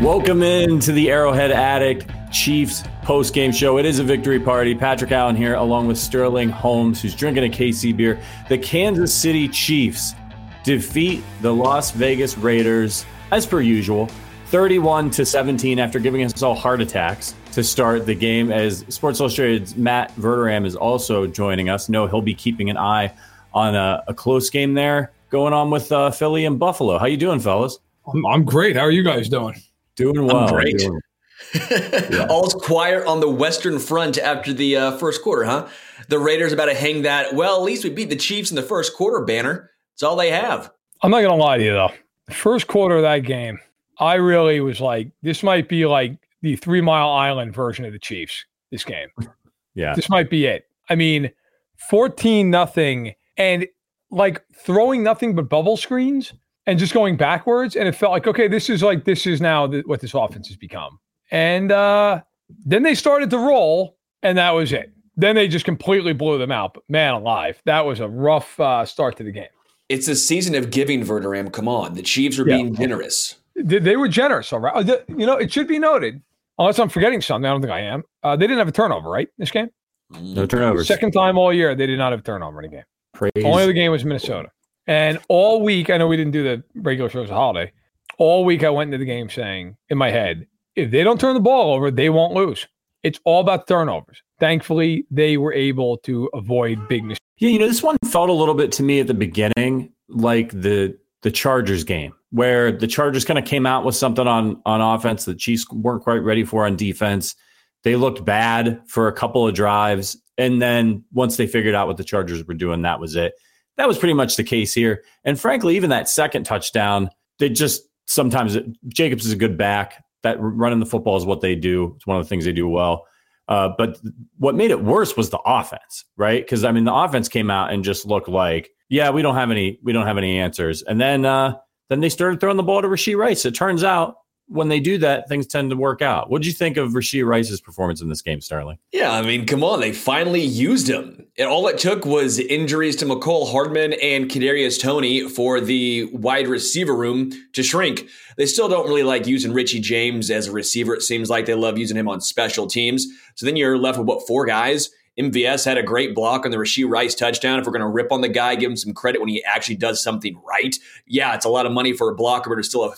Welcome into the Arrowhead Addict Chiefs post game show. It is a victory party. Patrick Allen here, along with Sterling Holmes, who's drinking a KC beer. The Kansas City Chiefs defeat the Las Vegas Raiders, as per usual, 31 to 17 after giving us all heart attacks to start the game. As Sports Illustrated's Matt Verderame is also joining us. No, he'll be keeping an eye on a, a close game there going on with uh, Philly and Buffalo. How you doing, fellas? I'm, I'm great. How are you guys doing? Doing well. I'm great. Doing, yeah. All's quiet on the Western Front after the uh, first quarter, huh? The Raiders about to hang that. Well, at least we beat the Chiefs in the first quarter banner. It's all they have. I'm not gonna lie to you though. The first quarter of that game, I really was like, this might be like the Three Mile Island version of the Chiefs. This game, yeah, this might be it. I mean, 14 nothing, and like throwing nothing but bubble screens and just going backwards. And it felt like, okay, this is like, this is now the, what this offense has become. And uh, then they started to roll, and that was it. Then they just completely blew them out. But man alive, that was a rough uh, start to the game. It's a season of giving, Verderame. Come on. The Chiefs are yeah. being generous. They, they were generous, all right. You know, it should be noted, unless I'm forgetting something, I don't think I am. Uh, they didn't have a turnover, right? This game? No turnovers. Second time all year, they did not have a turnover in a game. Praise. Only the game was Minnesota. And all week, I know we didn't do the regular show as a holiday. All week, I went into the game saying in my head, if they don't turn the ball over, they won't lose. It's all about turnovers. Thankfully, they were able to avoid big mistakes. Yeah, you know, this one felt a little bit to me at the beginning like the the Chargers game, where the Chargers kind of came out with something on on offense the Chiefs weren't quite ready for on defense. They looked bad for a couple of drives, and then once they figured out what the Chargers were doing, that was it. That was pretty much the case here. And frankly, even that second touchdown, they just sometimes Jacobs is a good back. That running the football is what they do. It's one of the things they do well. Uh, but what made it worse was the offense, right? Because I mean, the offense came out and just looked like, yeah, we don't have any, we don't have any answers. And then, uh, then they started throwing the ball to Rashee Rice. It turns out when they do that, things tend to work out. What did you think of Rashee Rice's performance in this game, Sterling? Yeah, I mean, come on, they finally used him. And all it took was injuries to Mecole Hardman and Kadarius Toney for the wide receiver room to shrink. They still don't really like using Richie James as a receiver. It seems like they love using him on special teams. So then you're left with what four guys. MVS had a great block on the Rashee Rice touchdown. If we're going to rip on the guy, give him some credit when he actually does something right. Yeah, it's a lot of money for a blocker, but it's still a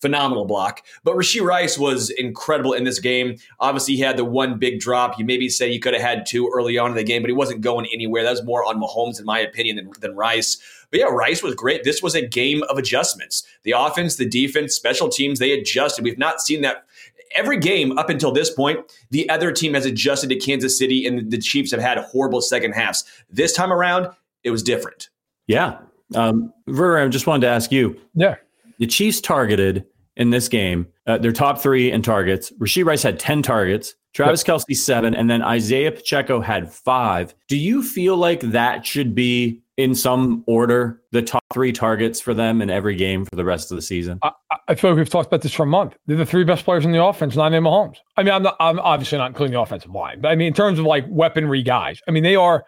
phenomenal block. But Rashee Rice was incredible in this game. Obviously, he had the one big drop. You maybe say he could have had two early on in the game, but he wasn't going anywhere. That was more on Mahomes, in my opinion, than, than Rice. But yeah, Rice was great. This was a game of adjustments. The offense, the defense, special teams, they adjusted. We've not seen that every game up until this point, the other team has adjusted to Kansas City, and the Chiefs have had horrible second halves. This time around, it was different. Yeah. Um, Verder, I just wanted to ask you. Yeah. The Chiefs targeted in this game uh, their top three in targets. Rashee Rice had 10 targets, Travis yep. Kelce, seven, and then Isaiah Pacheco had five. Do you feel like that should be in some order the top three targets for them in every game for the rest of the season? I, I feel like we've talked about this for a month. They're the three best players in the offense, not named Mahomes. I mean, I'm, not, I'm obviously not including the offensive line, but I mean, in terms of like weaponry guys, I mean, they are,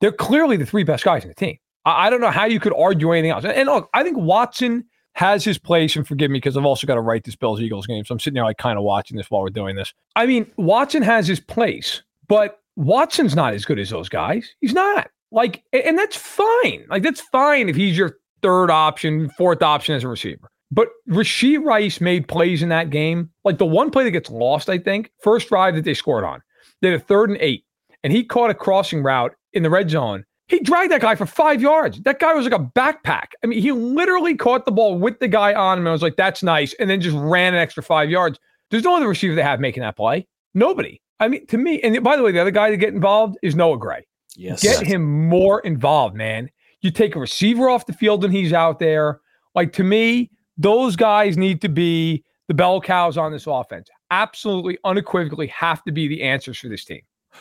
they're clearly the three best guys in the team. I, I don't know how you could argue anything else. And, and look, I think Watson has his place, and forgive me because I've also got to write this Bills Eagles game. So I'm sitting there like kind of watching this while we're doing this. I mean, Watson has his place, but Watson's not as good as those guys. He's not. Like, and that's fine. Like, that's fine if he's your third option, fourth option as a receiver. But Rashee Rice made plays in that game. Like the one play that gets lost, I think, first drive that they scored on. They had a third and eight, and he caught a crossing route in the red zone he dragged that guy for five yards. That guy was like a backpack. I mean, he literally caught the ball with the guy on him and was like, that's nice. And then just ran an extra five yards. There's no other receiver they have making that play. Nobody. I mean, to me, and by the way, the other guy to get involved is Noah Gray. Yes. Get him more involved, man. You take a receiver off the field and he's out there. Like to me, those guys need to be the bell cows on this offense. Absolutely, unequivocally have to be the answers for this team.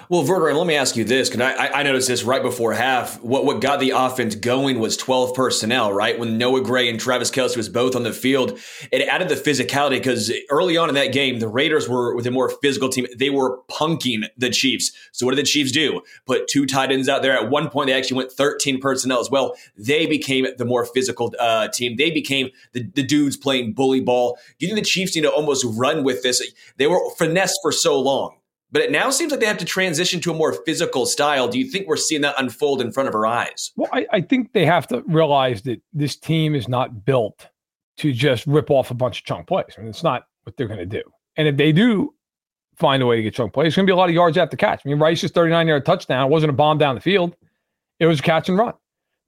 Well, Verder, let me ask you this, because I, I noticed this right before half. What what got the offense going was 12 personnel, right? When Noah Gray and Travis Kelce was both on the field, it added the physicality because early on in that game, the Raiders were with a more physical team. They were punking the Chiefs. So what did the Chiefs do? Put two tight ends out there. At one point, they actually went 13 personnel as well. They became the more physical uh, team. They became the, the dudes playing bully ball. Do you think the Chiefs need to almost run with this? They were finesse for so long but it now seems like they have to transition to a more physical style. Do you think we're seeing that unfold in front of our eyes? Well, I, I think they have to realize that this team is not built to just rip off a bunch of chunk plays. I mean, it's not what they're going to do. And if they do find a way to get chunk plays, it's going to be a lot of yards after catch. I mean, Rice's 39 yard touchdown wasn't a bomb down the field, it was a catch and run.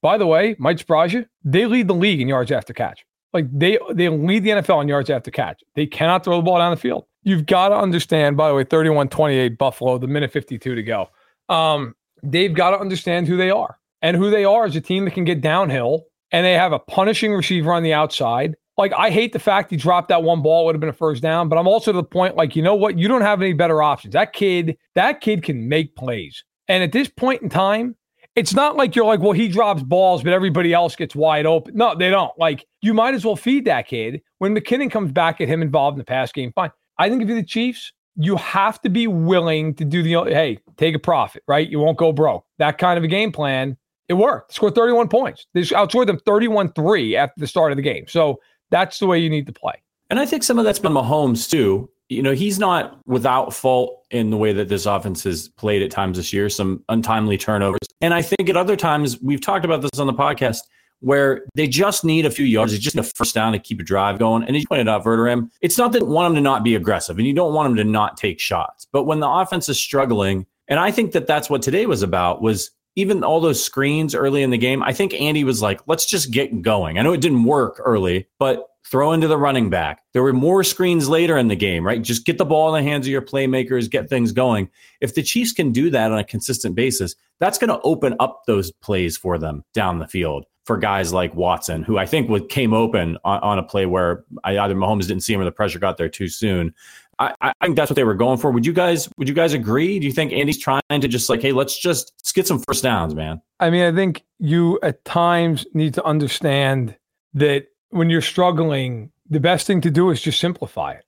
By the way, might surprise you, they lead the league in yards after catch. Like they they lead the NFL in yards after catch. They cannot throw the ball down the field you've got to understand, by the way, 31 28 Buffalo, the minute 52 to go. Um, they've got to understand who they are. And who they are is a team that can get downhill and they have a punishing receiver on the outside. Like, I hate the fact he dropped that one ball, would have been a first down, but I'm also to the point, like, you know what? You don't have any better options. That kid, that kid can make plays. And at this point in time, it's not like you're like, well, he drops balls, but everybody else gets wide open. No, they don't. Like, you might as well feed that kid. When McKinnon comes back at him involved in the pass game, fine. I think if you're the Chiefs, you have to be willing to do the hey, take a profit, right? You won't go broke. That kind of a game plan, it worked. Scored 31 points. They outscored them 31-3 after the start of the game. So that's the way you need to play. And I think some of that's been Mahomes too. You know, he's not without fault in the way that this offense has played at times this year, some untimely turnovers. And I think at other times, we've talked about this on the podcast, where they just need a few yards. They just a first down to keep a drive going. And as you pointed out, Verderame, it's not that you want them to not be aggressive and you don't want them to not take shots. But when the offense is struggling, and I think that that's what today was about, was even all those screens early in the game. I think Andy was like, let's just get going. I know it didn't work early, but throw into the running back. There were more screens later in the game, right? Just get the ball in the hands of your playmakers, get things going. If the Chiefs can do that on a consistent basis, that's going to open up those plays for them down the field for guys like Watson, who I think would, came open on, on, a play where I, either Mahomes didn't see him or the pressure got there too soon. I, I, think that's what they were going for. Would you guys would you guys agree? Do you think Andy's trying to just like, hey, let's just let's get some first downs, man? I mean, I think you at times need to understand that when you're struggling, the best thing to do is just simplify it.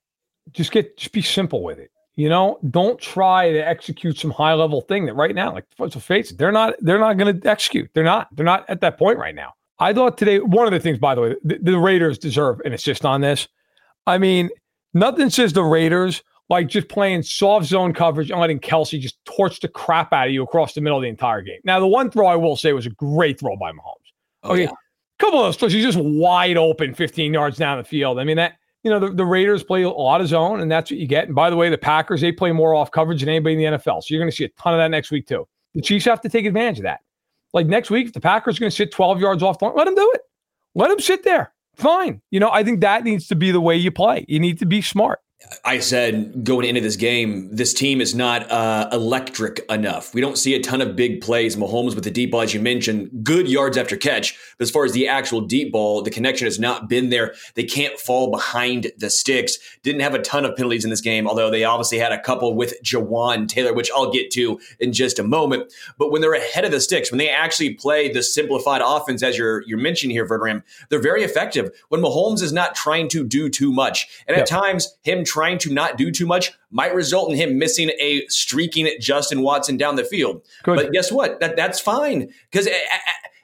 Just get just be simple with it. You know, don't try to execute some high level thing that right now, like let's face it, they're not they're not going to execute. They're not. They're not at that point right now. I thought today one of the things, by the way, the, the Raiders deserve an assist on this. I mean, nothing says the Raiders like just playing soft zone coverage and letting Kelce just torch the crap out of you across the middle of the entire game. Now, the one throw I will say was a great throw by Mahomes. Oh, okay, yeah. a couple of those throws, he's just wide open, 15 yards down the field. I mean that you know, the, the Raiders play a lot of zone, and that's what you get. And by the way, the Packers, they play more off coverage than anybody in the NFL. So you're going to see a ton of that next week, too. The Chiefs have to take advantage of that. Like next week, if the Packers are going to sit 12 yards off, let them do it. Let them sit there. Fine. You know, I think that needs to be the way you play. You need to be smart. I said going into this game, this team is not uh, electric enough. We don't see a ton of big plays. Mahomes with the deep ball, as you mentioned, good yards after catch. But as far as the actual deep ball, the connection has not been there. They can't fall behind the sticks. Didn't have a ton of penalties in this game, although they obviously had a couple with Jawaan Taylor, which I'll get to in just a moment. But when they're ahead of the sticks, when they actually play the simplified offense, as you're you're mentioning here, Verderame, they're very effective. When Mahomes is not trying to do too much, and at times him trying to not do too much might result in him missing a streaking Justin Watson down the field. Good. But guess what? That that's fine because.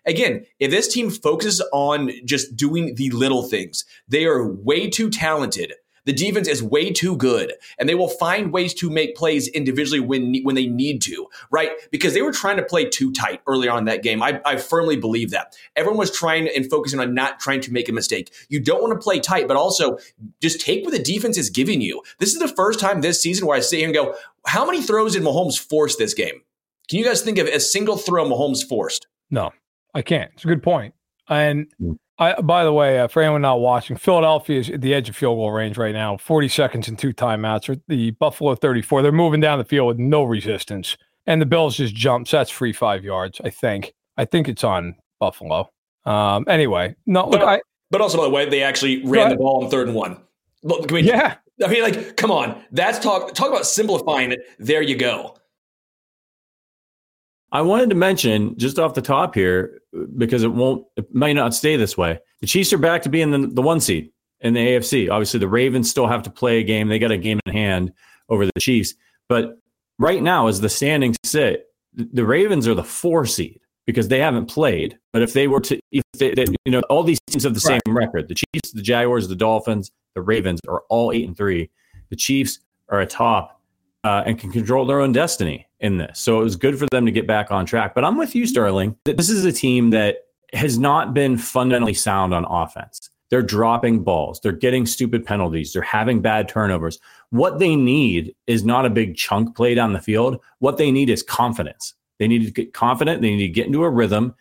Again, if this team focuses on just doing the little things, they are way too talented the defense is way too good, and they will find ways to make plays individually when when they need to, right? Because they were trying to play too tight early on in that game. I, I firmly believe that everyone was trying and focusing on not trying to make a mistake. You don't want to play tight, but also just take what the defense is giving you. This is the first time this season where I sit here and go, "How many throws did Mahomes force this game?" Can you guys think of a single throw Mahomes forced? No, I can't. It's a good point. And hmm. I, by the way, uh, for anyone not watching, Philadelphia is at the edge of field goal range right now. Forty seconds and two timeouts. The Buffalo thirty-four. They're moving down the field with no resistance, and the Bills just jump. So that's free five yards. I think. I think it's on Buffalo. Um, anyway, no. Look, but, I, but also by the way, they actually ran the ball on third and one. Look, we, yeah. I mean, like, come on. That's talk. Talk about simplifying it. There you go. I wanted to mention just off the top here because it won't, it might not stay this way. The Chiefs are back to being the, the one seed in the AFC. Obviously, the Ravens still have to play a game. They got a game in hand over the Chiefs. But right now, as the standings sit, the Ravens are the four seed because they haven't played. But if they were to, if they, they you know, all these teams have the right. same record. The Chiefs, the Jaguars, the Dolphins, the Ravens are all eight and three. The Chiefs are atop uh, and can control their own destiny in this. So it was good for them to get back on track. But I'm with you, Sterling. That this is a team that has not been fundamentally sound on offense. They're dropping balls. They're getting stupid penalties. They're having bad turnovers. What they need is not a big chunk play down the field. What they need is confidence. They need to get confident. They need to get into a rhythm.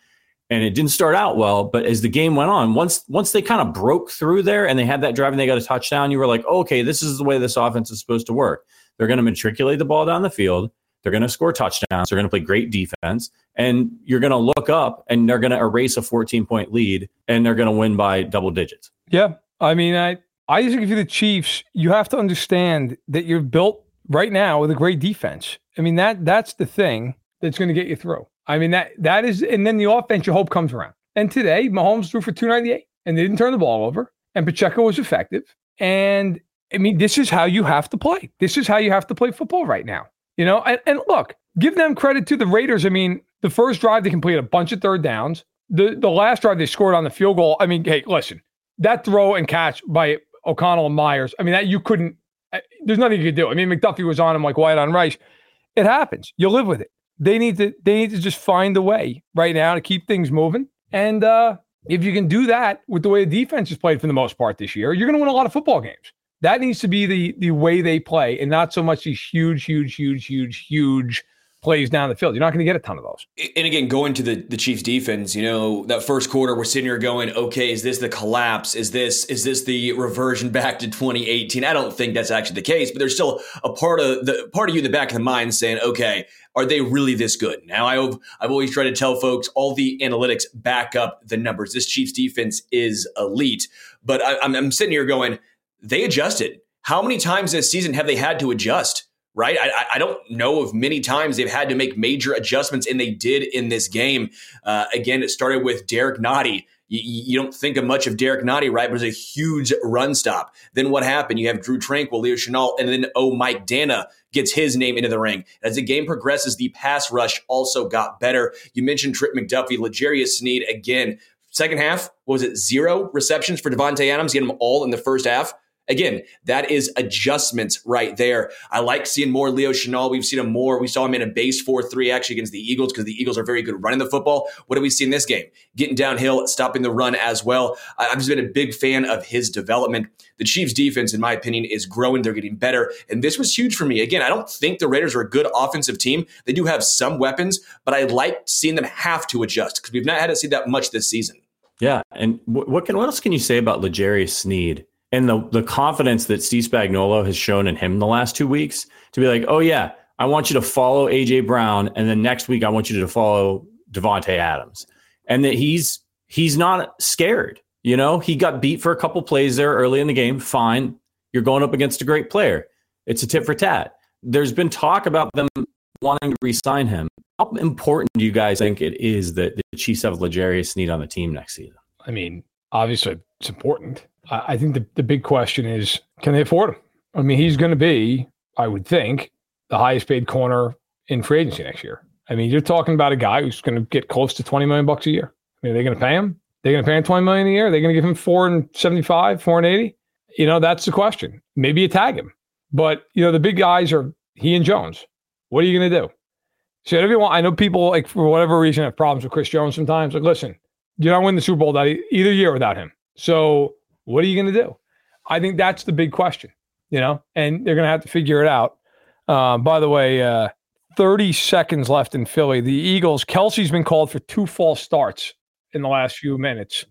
And it didn't start out well, but as the game went on, once once they kind of broke through there and they had that drive and they got a touchdown, you were like, okay, this is the way this offense is supposed to work. They're going to matriculate the ball down the field. They're going to score touchdowns. They're going to play great defense. And you're going to look up and they're going to erase a 14 point lead and they're going to win by double digits. Yeah. I mean, I, I just if you're the Chiefs, you have to understand that you're built right now with a great defense. I mean, that that's the thing that's going to get you through. I mean, that that is, and then the offense, your hope comes around. And today, Mahomes threw for 298 and they didn't turn the ball over. And Pacheco was effective. And I mean, this is how you have to play. This is how you have to play football right now. You know, and, and look, give them credit to the Raiders. I mean, the first drive they completed a bunch of third downs. The the last drive they scored on the field goal. I mean, hey, listen, that throw and catch by O'Connell and Meyers. I mean, that you couldn't. Uh, there's nothing you could do. I mean, McDuffie was on him like white on rice. It happens. You live with it. They need to. They need to just find a way right now to keep things moving. And uh, if you can do that with the way the defense has played for the most part this year, you're going to win a lot of football games. That needs to be the the way they play, and not so much these huge, huge, huge, huge, huge plays down the field. You're not going to get a ton of those. And again, going to the the Chiefs defense, you know, that first quarter, we're sitting here going, okay, is this the collapse? Is this is this the reversion back to 2018? I don't think that's actually the case, but there's still a part of the part of you in the back of the mind saying, okay, are they really this good? Now, I've I've always tried to tell folks all the analytics back up the numbers. This Chiefs defense is elite, but I, I'm, I'm sitting here going they adjusted. How many times this season have they had to adjust? Right? I, I don't know of many times they've had to make major adjustments, and they did in this game. Uh, again, it started with Derrick Nnadi. You, don't think of much of Derrick Nnadi, right? But it was a huge run stop. Then what happened? You have Drue Tranquill, Leo Chenal, and then oh, Mike Danna gets his name into the ring. As the game progresses, the pass rush also got better. You mentioned Trent McDuffie, L'Jarius Sneed again. Second half, was it? Zero receptions for Davante Adams. Get them all in the first half. Again, that is adjustments right there. I like seeing more Leo Chenal. We've seen him more. We saw him in a base 4 3 actually against the Eagles because the Eagles are very good running the football. What do we see in this game? Getting downhill, stopping the run as well. I've just been a big fan of his development. The Chiefs' defense, in my opinion, is growing. They're getting better. And this was huge for me. Again, I don't think the Raiders are a good offensive team. They do have some weapons, but I like seeing them have to adjust because we've not had to see that much this season. Yeah. And what, can, what else can you say about L'Jarius Sneed? And the the confidence that Steve Spagnuolo has shown in him the last two weeks to be like, oh yeah, I want you to follow AJ Brown, and then next week I want you to follow Davante Adams, and that he's he's not scared. You know, he got beat for a couple plays there early in the game. Fine, you're going up against a great player. It's a tit for tat. There's been talk about them wanting to re-sign him. How important do you guys think it is that the Chiefs have L'Jarius Sneed on the team next season? I mean, obviously it's important. I think the, the big question is can they afford him? I mean, he's going to be, I would think, the highest paid corner in free agency next year. I mean, you're talking about a guy who's going to get close to 20 million bucks a year. I mean, are they going to pay him? They're going to pay him 20 million a year? Are they going to give him four and 75, four and 80? You know, that's the question. Maybe you tag him. But, you know, the big guys are he and Jones. What are you going to do? So everyone, I know people like for whatever reason have problems with Chris Jones sometimes. Like, listen, you're not winning the Super Bowl that either year without him. So what are you going to do? I think that's the big question, you know, and they're going to have to figure it out. Uh, by the way, uh, 30 seconds left in Philly. The Eagles, Kelce's been called for two false starts in the last few minutes.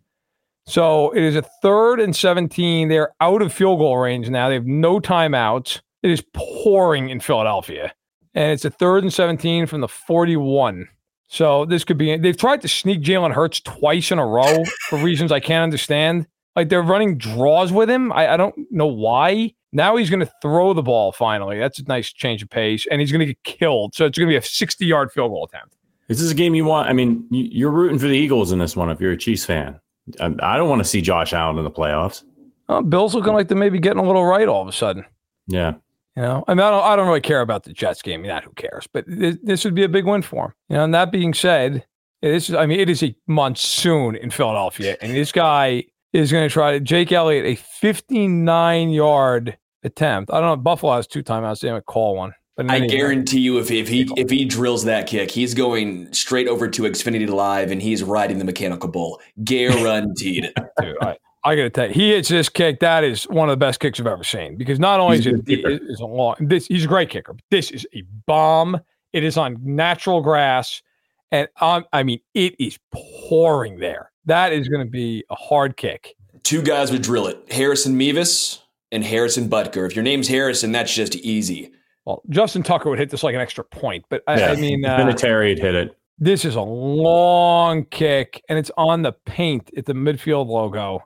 So it is a third and 17. They're out of field goal range now. They have no timeouts. It is pouring in Philadelphia. And it's a third and 17 from the 41. So this could be, they've tried to sneak Jalen Hurts twice in a row for reasons I can't understand. Like they're running draws with him. I, I don't know why. Now he's going to throw the ball finally. That's a nice change of pace. And he's going to get killed. So it's going to be a 60 yard field goal attempt. Is This is a game you want. I mean, you're rooting for the Eagles in this one if you're a Chiefs fan. I don't want to see Josh Allen in the playoffs. Oh, Bill's looking like they're maybe getting a little right all of a sudden. Yeah. You know, I mean, I don't, I don't really care about the Jets game. That who cares? But this, this would be a big win for him. You know, and that being said, this is, I mean, it is a monsoon in Philadelphia, and this guy is going to try to Jake Elliott a 59 yard attempt. I don't know. Buffalo has two timeouts. They haven't call one. But I guarantee you, if, if he if he drills that kick, he's going straight over to Xfinity Live and he's riding the mechanical bull, guaranteed. Dude, I, I got to tell you, he hits this kick. That is one of the best kicks I've ever seen because not only he's is it is a long, this he's a great kicker. This is a bomb. It is on natural grass, and um, I mean it is pouring there. That is going to be a hard kick. Two guys would drill it: Harrison Mevis and Harrison Butker. If your name's Harrison, that's just easy. Well, Justin Tucker would hit this like an extra point, but I, yeah, I mean, uh, Vinatieri hit it. This is a long kick, and it's on the paint at the midfield logo.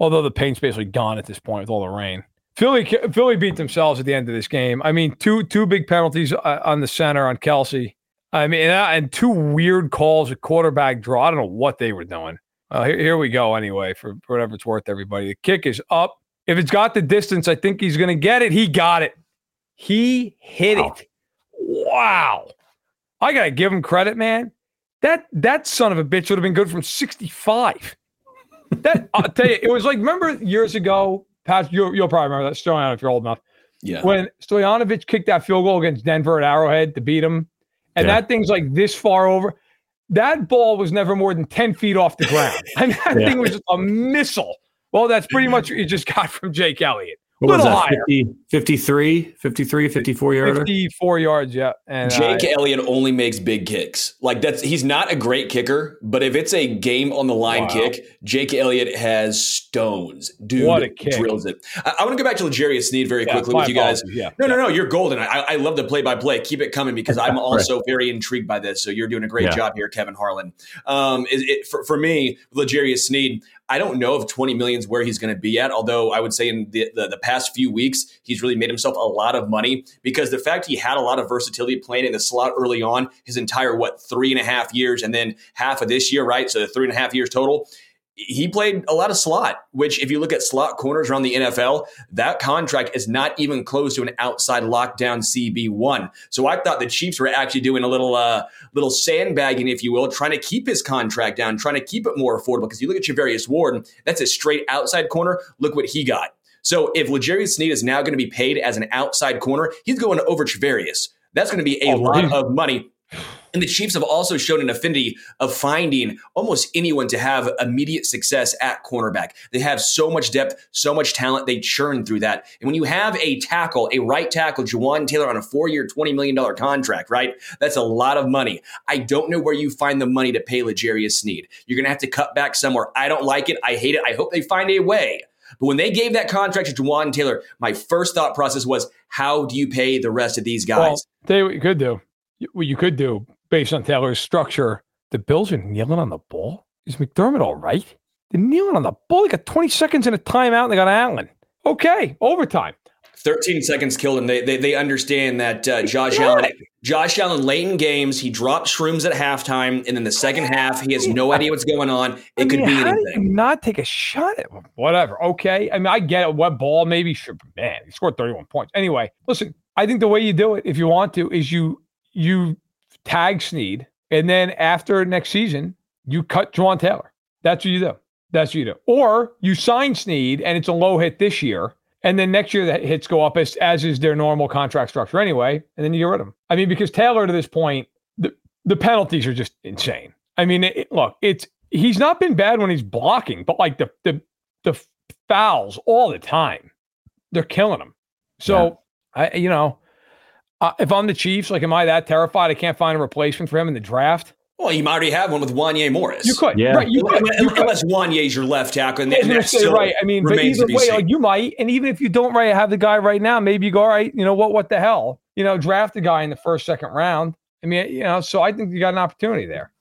Although the paint's basically gone at this point with all the rain. Philly, Philly beat themselves at the end of this game. I mean, two two big penalties uh, on the center on Kelce. I mean, and, two weird calls, a quarterback draw. I don't know what they were doing. Uh, here, here we go. Anyway, for, for whatever it's worth, everybody. The kick is up. If it's got the distance, I think he's going to get it. He got it. He hit wow. it. Wow. I gotta give him credit, man. That that son of a bitch would have been good from 65. That I'll tell you, it was like remember years ago, Pat, you'll, you'll probably remember that Stoyanovich if you're old enough. Yeah. When Stoyanovich kicked that field goal against Denver at Arrowhead to beat him, and yeah. that thing's like this far over. That ball was never more than 10 feet off the ground. and that yeah. thing was a missile. Well, that's pretty much what you just got from Jake Elliott. What was that? 50, 53, 53, 54 yards. 54 yards, yeah. And Jake uh, Elliott only makes big kicks. Like that's he's not a great kicker, but if it's a game on the line wow. kick, Jake Elliott has stones. Dude what a kick. drills it. I, I want to go back to L'Jarius Sneed very yeah, quickly with you guys. Yeah. No, no, no, you're golden. I, I love the play by play. Keep it coming because I'm also right. very intrigued by this. So you're doing a great yeah. job here, Kevin Harlan. Um, it, it, for, for me, L'Jarius Sneed, I don't know if 20 million is where he's going to be at, although I would say in the, the, the, past few weeks, he's really made himself a lot of money because the fact he had a lot of versatility playing in the slot early on, his entire, what, three and a half years, and then half of this year, right? So three and a half years total he played a lot of slot, which if you look at slot corners around the NFL, that contract is not even close to an outside lockdown CB1. So I thought the Chiefs were actually doing a little uh, little sandbagging, if you will, trying to keep his contract down, trying to keep it more affordable. Because you look at Charvarius Ward, that's a straight outside corner. Look what he got. So if L'Jarius Sneed is now going to be paid as an outside corner, he's going over Charvarius. That's going to be a oh, lot of money and the Chiefs have also shown an affinity of finding almost anyone to have immediate success at cornerback. They have so much depth, so much talent. They churn through that. And when you have a tackle, a right tackle, Jawaan Taylor on a four year, $20 million contract, right? That's a lot of money. I don't know where you find the money to pay L'Jarius Sneed. You're going to have to cut back somewhere. I don't like it. I hate it. I hope they find a way. But when they gave that contract to Jawaan Taylor, my first thought process was, how do you pay the rest of these guys? Well, tell you what you could do. What you could do based on Taylor's structure, the Bills are kneeling on the ball. Is McDermott all right? They're kneeling on the ball. They got 20 seconds in a timeout and they got Allen. Okay, overtime. 13 seconds killed him. They, they, they understand that uh, Josh yeah. Allen Josh Allen late in games he drops shrooms at halftime, and then the second half he has no idea what's going on. It I could mean, be anything. not take a shot at him? Whatever. Okay. I mean, I get it. What ball? Maybe. Sure. Man, he scored 31 points. Anyway, listen. I think the way you do it, if you want to, is you you tag Sneed, and then after next season, you cut Jawaan Taylor. That's what you do. That's what you do. Or you sign Sneed, and it's a low hit this year, and then next year the hits go up as, as is their normal contract structure anyway, and then you get rid of him. I mean, because Taylor to this point, the, the penalties are just insane. I mean, it, look, it's he's not been bad when he's blocking, but like the the the fouls all the time, they're killing him. So yeah. I, you know, uh, if I'm the Chiefs, like, am I that terrified? I can't find a replacement for him in the draft. Well, you might already have one with Wanya Morris. You could, yeah. right? You could, unless, you could. unless Wanya's your left tackle, and, and that's say, right. I mean, but either way, like, you might, and even if you don't right have the guy right now, maybe you go, all right, you know what? What the hell? You know, draft a guy in the first, second round. I mean, you know, so I think you got an opportunity there.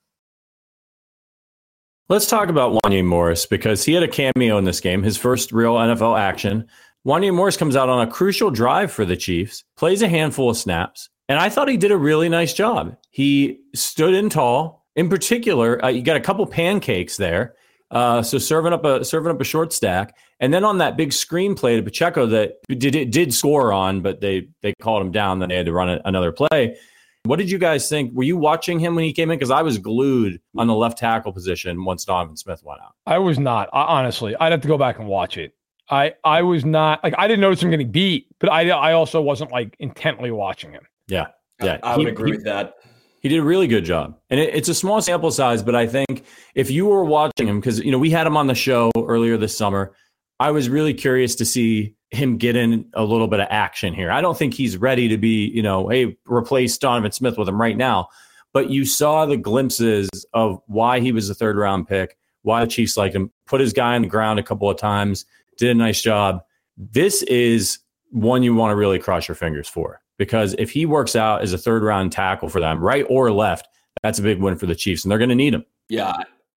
Let's talk about Wanya Morris because he had a cameo in this game, his first real NFL action. Wanya Morris comes out on a crucial drive for the Chiefs, plays a handful of snaps, And I thought he did a really nice job. He stood in tall. In particular, uh, you got a couple pancakes there. Uh, so serving up a serving up a short stack, and then on that big screenplay to Pacheco that did it did score on, but they they called him down. Then they had to run a, another play. What did you guys think? Were you watching him when he came in? Because I was glued on the left tackle position once Donovan Smith went out. I was not. I, honestly, I'd have to go back and watch it. I I was not like I didn't notice him getting beat, but I I also wasn't like intently watching him. Yeah, yeah, I, I would he, agree he, with that. He did a really good job, and it, it's a small sample size, but I think if you were watching him, because you know we had him on the show earlier this summer, I was really curious to see him get in a little bit of action here. I don't think he's ready to be, you know, hey, replace Donovan Smith with him right now. But you saw the glimpses of why he was a third round pick, why the Chiefs liked him, put his guy on the ground a couple of times, did a nice job. This is one you want to really cross your fingers for because if he works out as a third round tackle for them, right or left, that's a big win for the Chiefs, and they're going to need him. Yeah,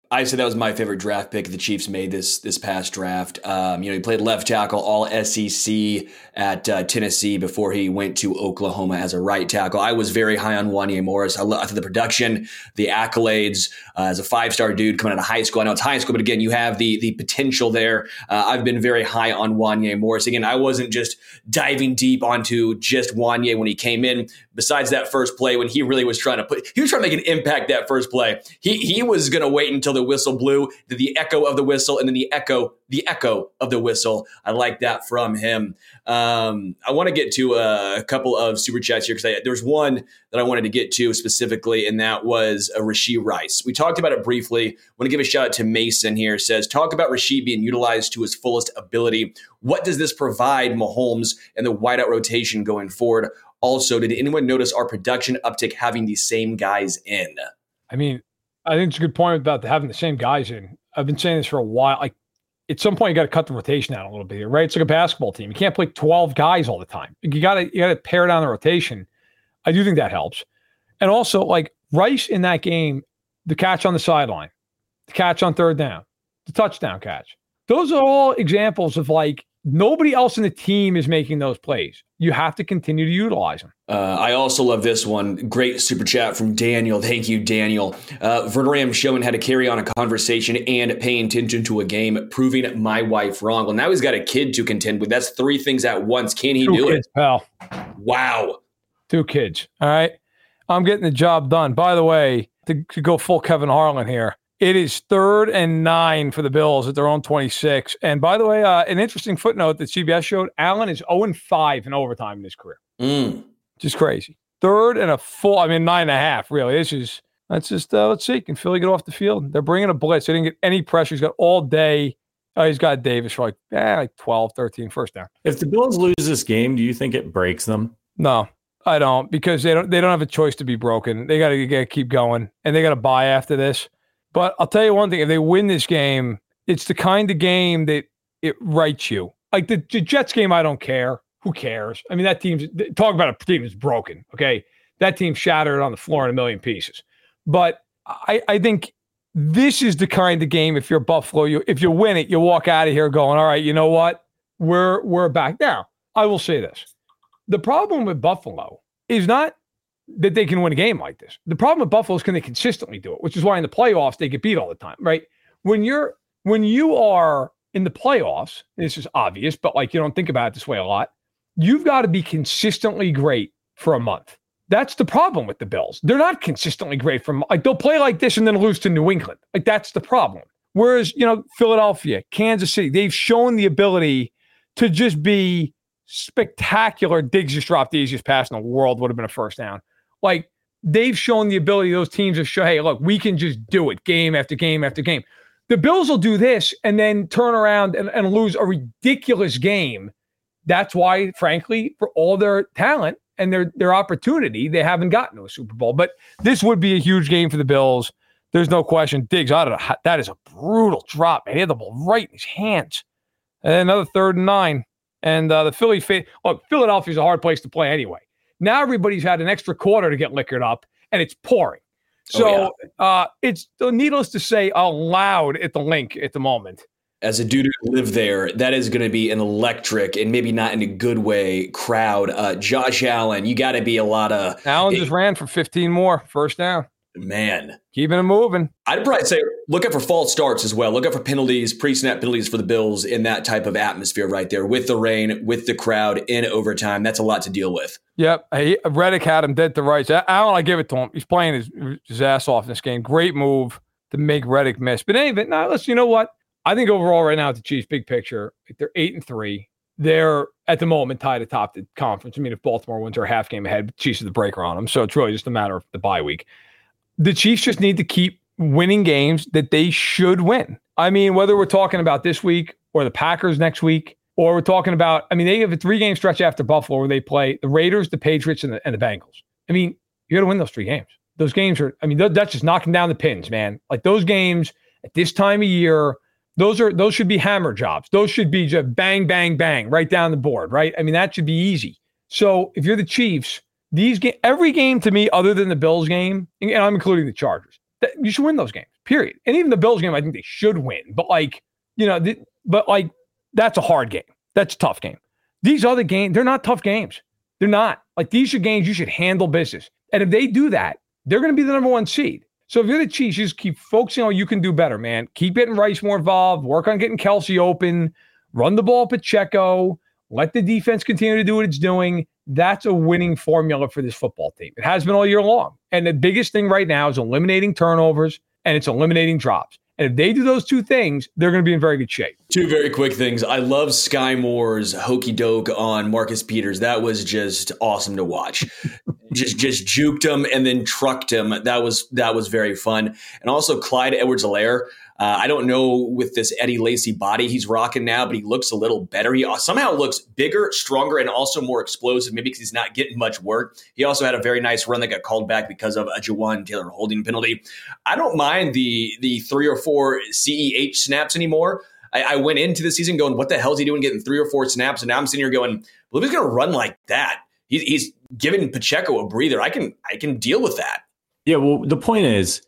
I said that was my favorite draft pick the Chiefs made this this past draft. Um, you know, he played left tackle, all SEC at uh, Tennessee before he went to Oklahoma as a right tackle. I was very high on Wanya Morris. I, love, thought the production, the accolades uh, as a five star dude coming out of high school. I know it's high school, but again, you have the the potential there. Uh, I've been very high on Wanya Morris. Again, I wasn't just diving deep onto just Wanya when he came in. Besides that first play, when he really was trying to put, he was trying to make an impact that first play. He he was going to wait until the whistle blew, the echo of the whistle, and then the echo, the echo of the whistle. I like that from him. Um, I want to get to a, couple of super chats here because there's one that I wanted to get to specifically, and that was a Rashee Rice. We talked about it briefly. I want to give a shout out to Mason here. Says talk about Rashee being utilized to his fullest ability. What does this provide Mahomes and the wideout rotation going forward? Also, did anyone notice our production uptick having these same guys in? I mean, I think it's a good point about having the same guys in. I've been saying this for a while. Like at some point, you got to cut the rotation out a little bit, right? It's like a basketball team. You can't play 12 guys all the time. You got to you got to pare down the rotation. I do think that helps. And also, like Rice in that game, the catch on the sideline, the catch on third down, the touchdown catch. Those are all examples of like Nobody else in the team is making those plays. You have to continue to utilize them. Uh, I also love this one. Great super chat from Daniel. Thank you, Daniel. Uh, Verderame showing how to carry on a conversation and paying attention to a game, proving my wife wrong. Well, now he's got a kid to contend with. That's three things at once. Can he Two do kids, it? Pal. Wow. Two kids. All right. I'm getting the job done. By the way, to, to go full Kevin Harlan here, it is third and nine for the Bills at their own 26. And by the way, uh, an interesting footnote that CBS showed Allen is 0 5 in overtime in his career. Mm. Just crazy. Third and a full, I mean, nine and a half, really. This is, let's just, uh, let's see. Can Philly get off the field? They're bringing a blitz. They didn't get any pressure. He's got all day. Oh, he's got Davis for like, eh, like 12, 13 first down. If the Bills lose this game, do you think it breaks them? No, I don't, because they don't. They don't have a choice to be broken. They got to keep going, and they got to buy after this. But I'll tell you one thing: if they win this game, it's the kind of game that it writes you. Like the, the Jets game, I don't care. Who cares? I mean, that team's talk about a team that's broken. Okay, that team shattered on the floor in a million pieces. But I, I think this is the kind of game. If you're Buffalo, you if you win it, you walk out of here going, "All right, you know what? We're we're back." Now, I will say this: the problem with Buffalo is not that they can win a game like this. The problem with Buffalo is can they consistently do it, which is why in the playoffs they get beat all the time, right? When you're when you are in the playoffs, this is obvious, but like you don't think about it this way a lot. You've got to be consistently great for a month. That's the problem with the Bills. They're not consistently great from like they'll play like this and then lose to New England. Like that's the problem. Whereas, you know, Philadelphia, Kansas City, they've shown the ability to just be spectacular. Diggs just dropped the easiest pass in the world, would have been a first down. Like they've shown the ability, those teams to show, hey, look, we can just do it game after game after game. The Bills will do this and then turn around and, and lose a ridiculous game. That's why, frankly, for all their talent and their their opportunity, they haven't gotten to a Super Bowl. But this would be a huge game for the Bills. There's no question. Diggs, I don't know. That is a brutal drop, man. He had the ball right in his hands. And another third and nine. And uh, the Philly, look, Philadelphia's a hard place to play anyway. Now everybody's had an extra quarter to get liquored up, and it's pouring. So oh, yeah. uh, it's needless to say, loud at the Linc at the moment. as a dude who lived there, that is going to be an electric and maybe not in a good way crowd. Uh, Josh Allen, you got to be a lot of. Allen just ran for 15 more first down. Man, keeping it moving. I'd probably say look out for false starts as well. Look out for penalties, pre-snap penalties for the Bills in that type of atmosphere right there with the rain, with the crowd in overtime. That's a lot to deal with. Yep, hey, Reddick had him dead to rights. I give it to him. He's playing his, his ass off in this game. Great move to make Reddick miss. But anyway, now let's. You know what? I think overall, right now, the Chiefs, big picture, they're eight and three. They're at the moment tied atop the conference. I mean, if Baltimore wins, they're half game ahead. Chiefs are the breaker on them, so it's really just a matter of the bye week. The Chiefs just need to keep winning games that they should win. I mean, whether we're talking about this week or the Packers next week, or we're talking about, I mean, they have a three game stretch after Buffalo where they play the Raiders, the Patriots, and the, and the Bengals. I mean, you got to win those three games. Those games are, I mean, that's just knocking down the pins, man. Like those games at this time of year those are those should be hammer jobs. Those should be just bang, bang, bang, right down the board, right? I mean, that should be easy. So if you're the Chiefs, these ga- every game to me, other than the Bills game, and I'm including the Chargers, that, you should win those games. Period. And even the Bills game, I think they should win. But like, you know, but like that's a hard game. That's a tough game. These other games, they're not tough games. They're not. Like these are games you should handle business. And if they do that, they're going to be the number one seed. So if you're the Chiefs, just keep focusing on you can do better, man. Keep getting Rice more involved, work on getting Kelce open, run the ball Pacheco, let the defense continue to do what it's doing. That's a winning formula for this football team. It has been all year long. And the biggest thing right now is eliminating turnovers and it's eliminating drops. And if they do those two things, they're going to be in very good shape. Two very quick things. I love Skyy Moore's hokey doke on Marcus Peters. That was just awesome to watch. just just juked him and then trucked him. That was that was very fun. And also Clyde Edwards-Helaire. Uh, I don't know with this Eddie Lacy body he's rocking now, but he looks a little better. He somehow looks bigger, stronger, and also more explosive. Maybe because he's not getting much work. He also had a very nice run that got called back because of a Jawaan Taylor holding penalty. I don't mind the the three or four CEH snaps anymore. I, I went into the season going, "What the hell is he doing getting three or four snaps?" And now I'm sitting here going, "Well, if he's going to run like that, he's, he's giving Pacheco a breather. I can I can deal with that." Yeah. Well, the point is,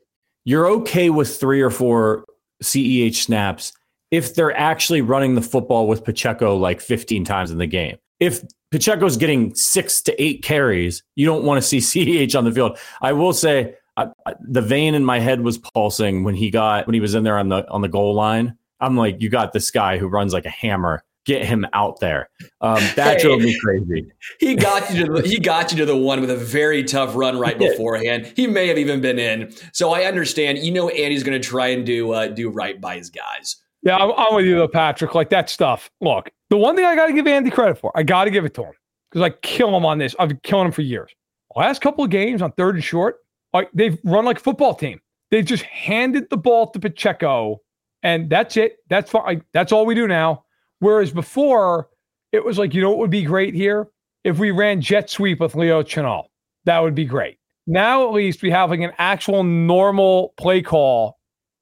you're okay with three or four CEH snaps if they're actually running the football with Pacheco like 15 times in the game. If Pacheco's getting six to eight carries, you don't want to see CEH on the field. I will say I, the vein in my head was pulsing when he got when he was in there on the on the goal line. I'm like, you got this guy who runs like a hammer. Get him out there. Um, that hey, drove me crazy. He got you to the, he got you to the one with a very tough run right he beforehand. He may have even been in. So I understand. You know, Andy's going to try and do uh, do right by his guys. Yeah, I'm, I'm with you though, Patrick. Like that stuff. Look, the one thing I got to give Andy credit for, I got to give it to him because I kill him on this. I've been killing him for years. Last couple of games on third and short, like they've run like a football team. They've just handed the ball to Pacheco, and that's it. That's fine. That's all we do now. Whereas before, it was like, you know what would be great here? If we ran jet sweep with Leo Chenal, that would be great. Now at least we have like an actual normal play call.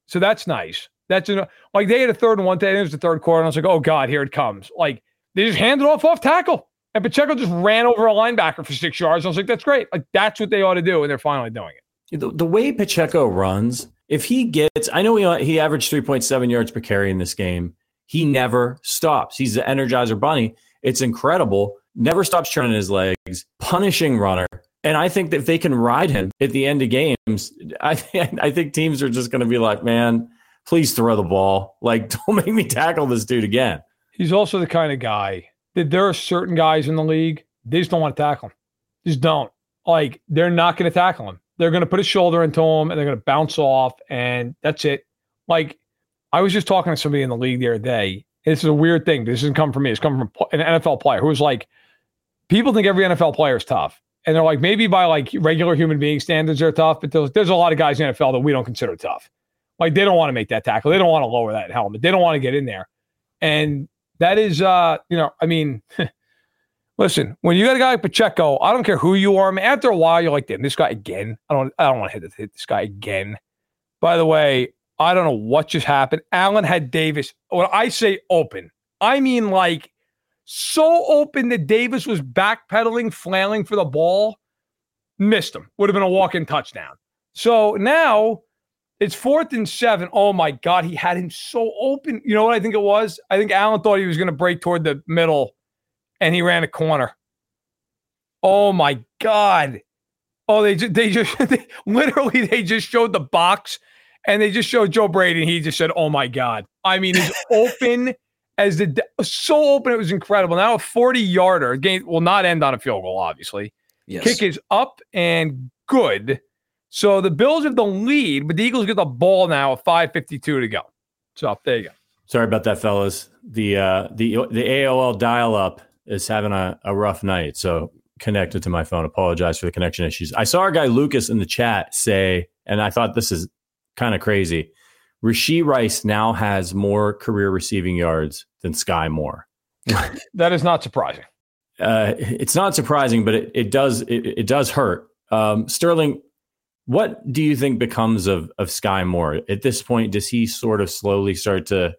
So that's nice. That's an, like they had a third and one day. It was the third quarter. And I was like, oh God, here it comes. Like they just handed off off tackle. And Pacheco just ran over a linebacker for six yards. I was like, that's great. Like that's what they ought to do. And they're finally doing it. The, the way Pacheco runs, if he gets, I know he, he averaged 3.7 yards per carry in this game. He never stops. He's the Energizer Bunny. It's incredible. Never stops turning his legs, punishing runner. And I think that if they can ride him at the end of games, I, I think teams are just going to be like, man, please throw the ball. Like, don't make me tackle this dude again. He's also the kind of guy that there are certain guys in the league, they just don't want to tackle him. Just don't. Like, they're not going to tackle him. They're going to put a shoulder into him and they're going to bounce off, and that's it. Like, I was just talking to somebody in the league the other day. This is a weird thing. This doesn't come from me. It's come from an NFL player who was like, people think every NFL player is tough. And they're like, maybe by like regular human being standards, they're tough, but there's, there's a lot of guys in NFL that we don't consider tough. Like they don't want to make that tackle. They don't want to lower that helmet. They don't want to get in there. And that is, uh, you know, I mean, listen, when you got a guy like Pacheco, I don't care who you are. After a while, you're like, damn, this guy again. I don't, I don't want to hit, hit this guy again. By the way, I don't know what just happened. Allen had Davis. When I say open, I mean like so open that Davis was backpedaling, flailing for the ball, missed him. Would have been a walk-in touchdown. So now It's fourth and seven. Oh my God, he had him so open. You know what I think it was? I think Allen thought he was going to break toward the middle, and he ran a corner. Oh my God. Oh, they just, they just they, literally they just showed the box and they just showed Joe Brady and he just said, "Oh my god." I mean, as open as the so open it was incredible. Now a 40-yarder game will not end on a field goal obviously. Yes. Kick is up and good. So the Bills have the lead, but the Eagles get the ball now with 5:52 to go. So there you go. Sorry about that, fellas. The uh, the the AOL dial up is having a, a rough night. So connected to my phone. Apologize for the connection issues. I saw our guy Lucas in the chat say, and I thought this is kind of crazy. Rashee Rice now has more career receiving yards than Skyy Moore. that is not surprising. Uh, it's not surprising, but it, it does it, it does hurt. Um, Sterling, what do you think becomes of of Skyy Moore at this point? Does he sort of slowly start to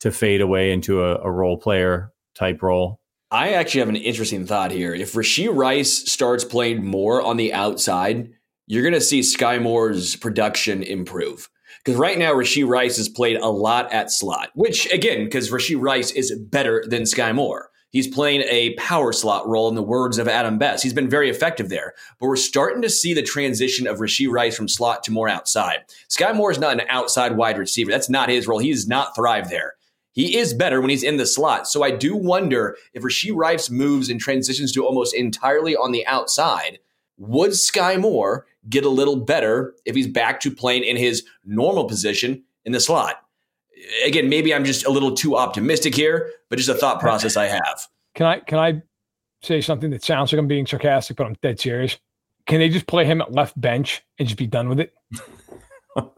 to fade away into a, a role player type role? I actually have an interesting thought here. If Rashee Rice starts playing more on the outside, you're going to see Skyy Moore's production improve. Because right now, Rashee Rice has played a lot at slot, which again, because Rashee Rice is better than Skyy Moore. He's playing a power slot role in the words of Adam Best. He's been very effective there. But we're starting to see the transition of Rashee Rice from slot to more outside. Skyy Moore is not an outside wide receiver. That's not his role. He does not thrive there. He is better when he's in the slot. So I do wonder if Rashee Rice moves and transitions to almost entirely on the outside, would Skyy Moore get a little better if he's back to playing in his normal position in the slot? Again, maybe I'm just a little too optimistic here, but just a thought process I have. Can I can I say something that sounds like I'm being sarcastic, but I'm dead serious? Can they just play him at left bench and just be done with it?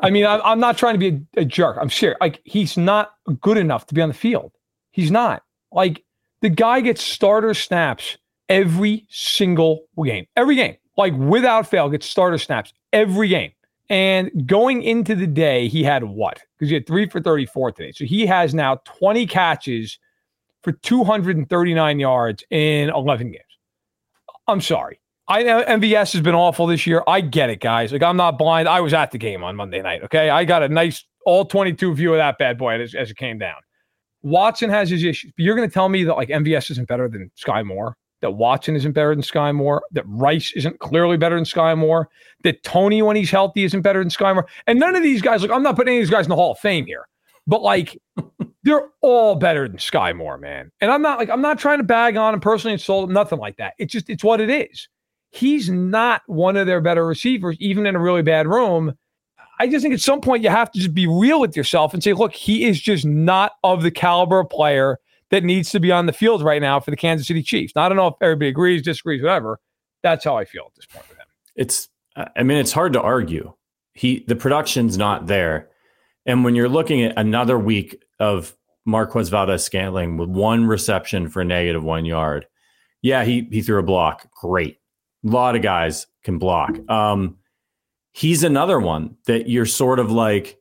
I mean, I, am not trying to be a, a jerk. I'm serious. Like he's not good enough to be on the field. He's not. Like the guy gets starter snaps every single game. Every game. Like without fail, gets starter snaps every game. And going into the day, he had what? Because he had three for 34 today. So he has now 20 catches for 239 yards in 11 games. I'm sorry. I know MVS has been awful this year. I get it, guys. Like I'm not blind. I was at the game on Monday night. Okay, I got a nice all 22 view of that bad boy as, as it came down. Watson has his issues, but you're going to tell me that like MVS isn't better than Skyy Moore, that Watson isn't better than Skyy Moore, that Rice isn't clearly better than Skyy Moore, that Toney, when he's healthy isn't better than Skyy Moore, and none of these guys. Like I'm not putting any of these guys in the Hall of Fame here, but like they're all better than Skyy Moore, man. And I'm not like I'm not trying to bag on him personally and insult him, nothing like that. It's just it's what it is he's not one of their better receivers, even in a really bad room. I just think at some point you have to just be real with yourself and say, look, he is just not of the caliber of player that needs to be on the field right now for the Kansas City Chiefs. Now, I don't know if everybody agrees, disagrees, whatever. That's how I feel at this point with him. It's, I mean, it's hard to argue. He, the production's not there. And when you're looking at another week of Marquez Valdes-Scantling with one reception for negative one yard, yeah, he he threw a block. Great. A lot of guys can block. Um, he's another one that you're sort of like,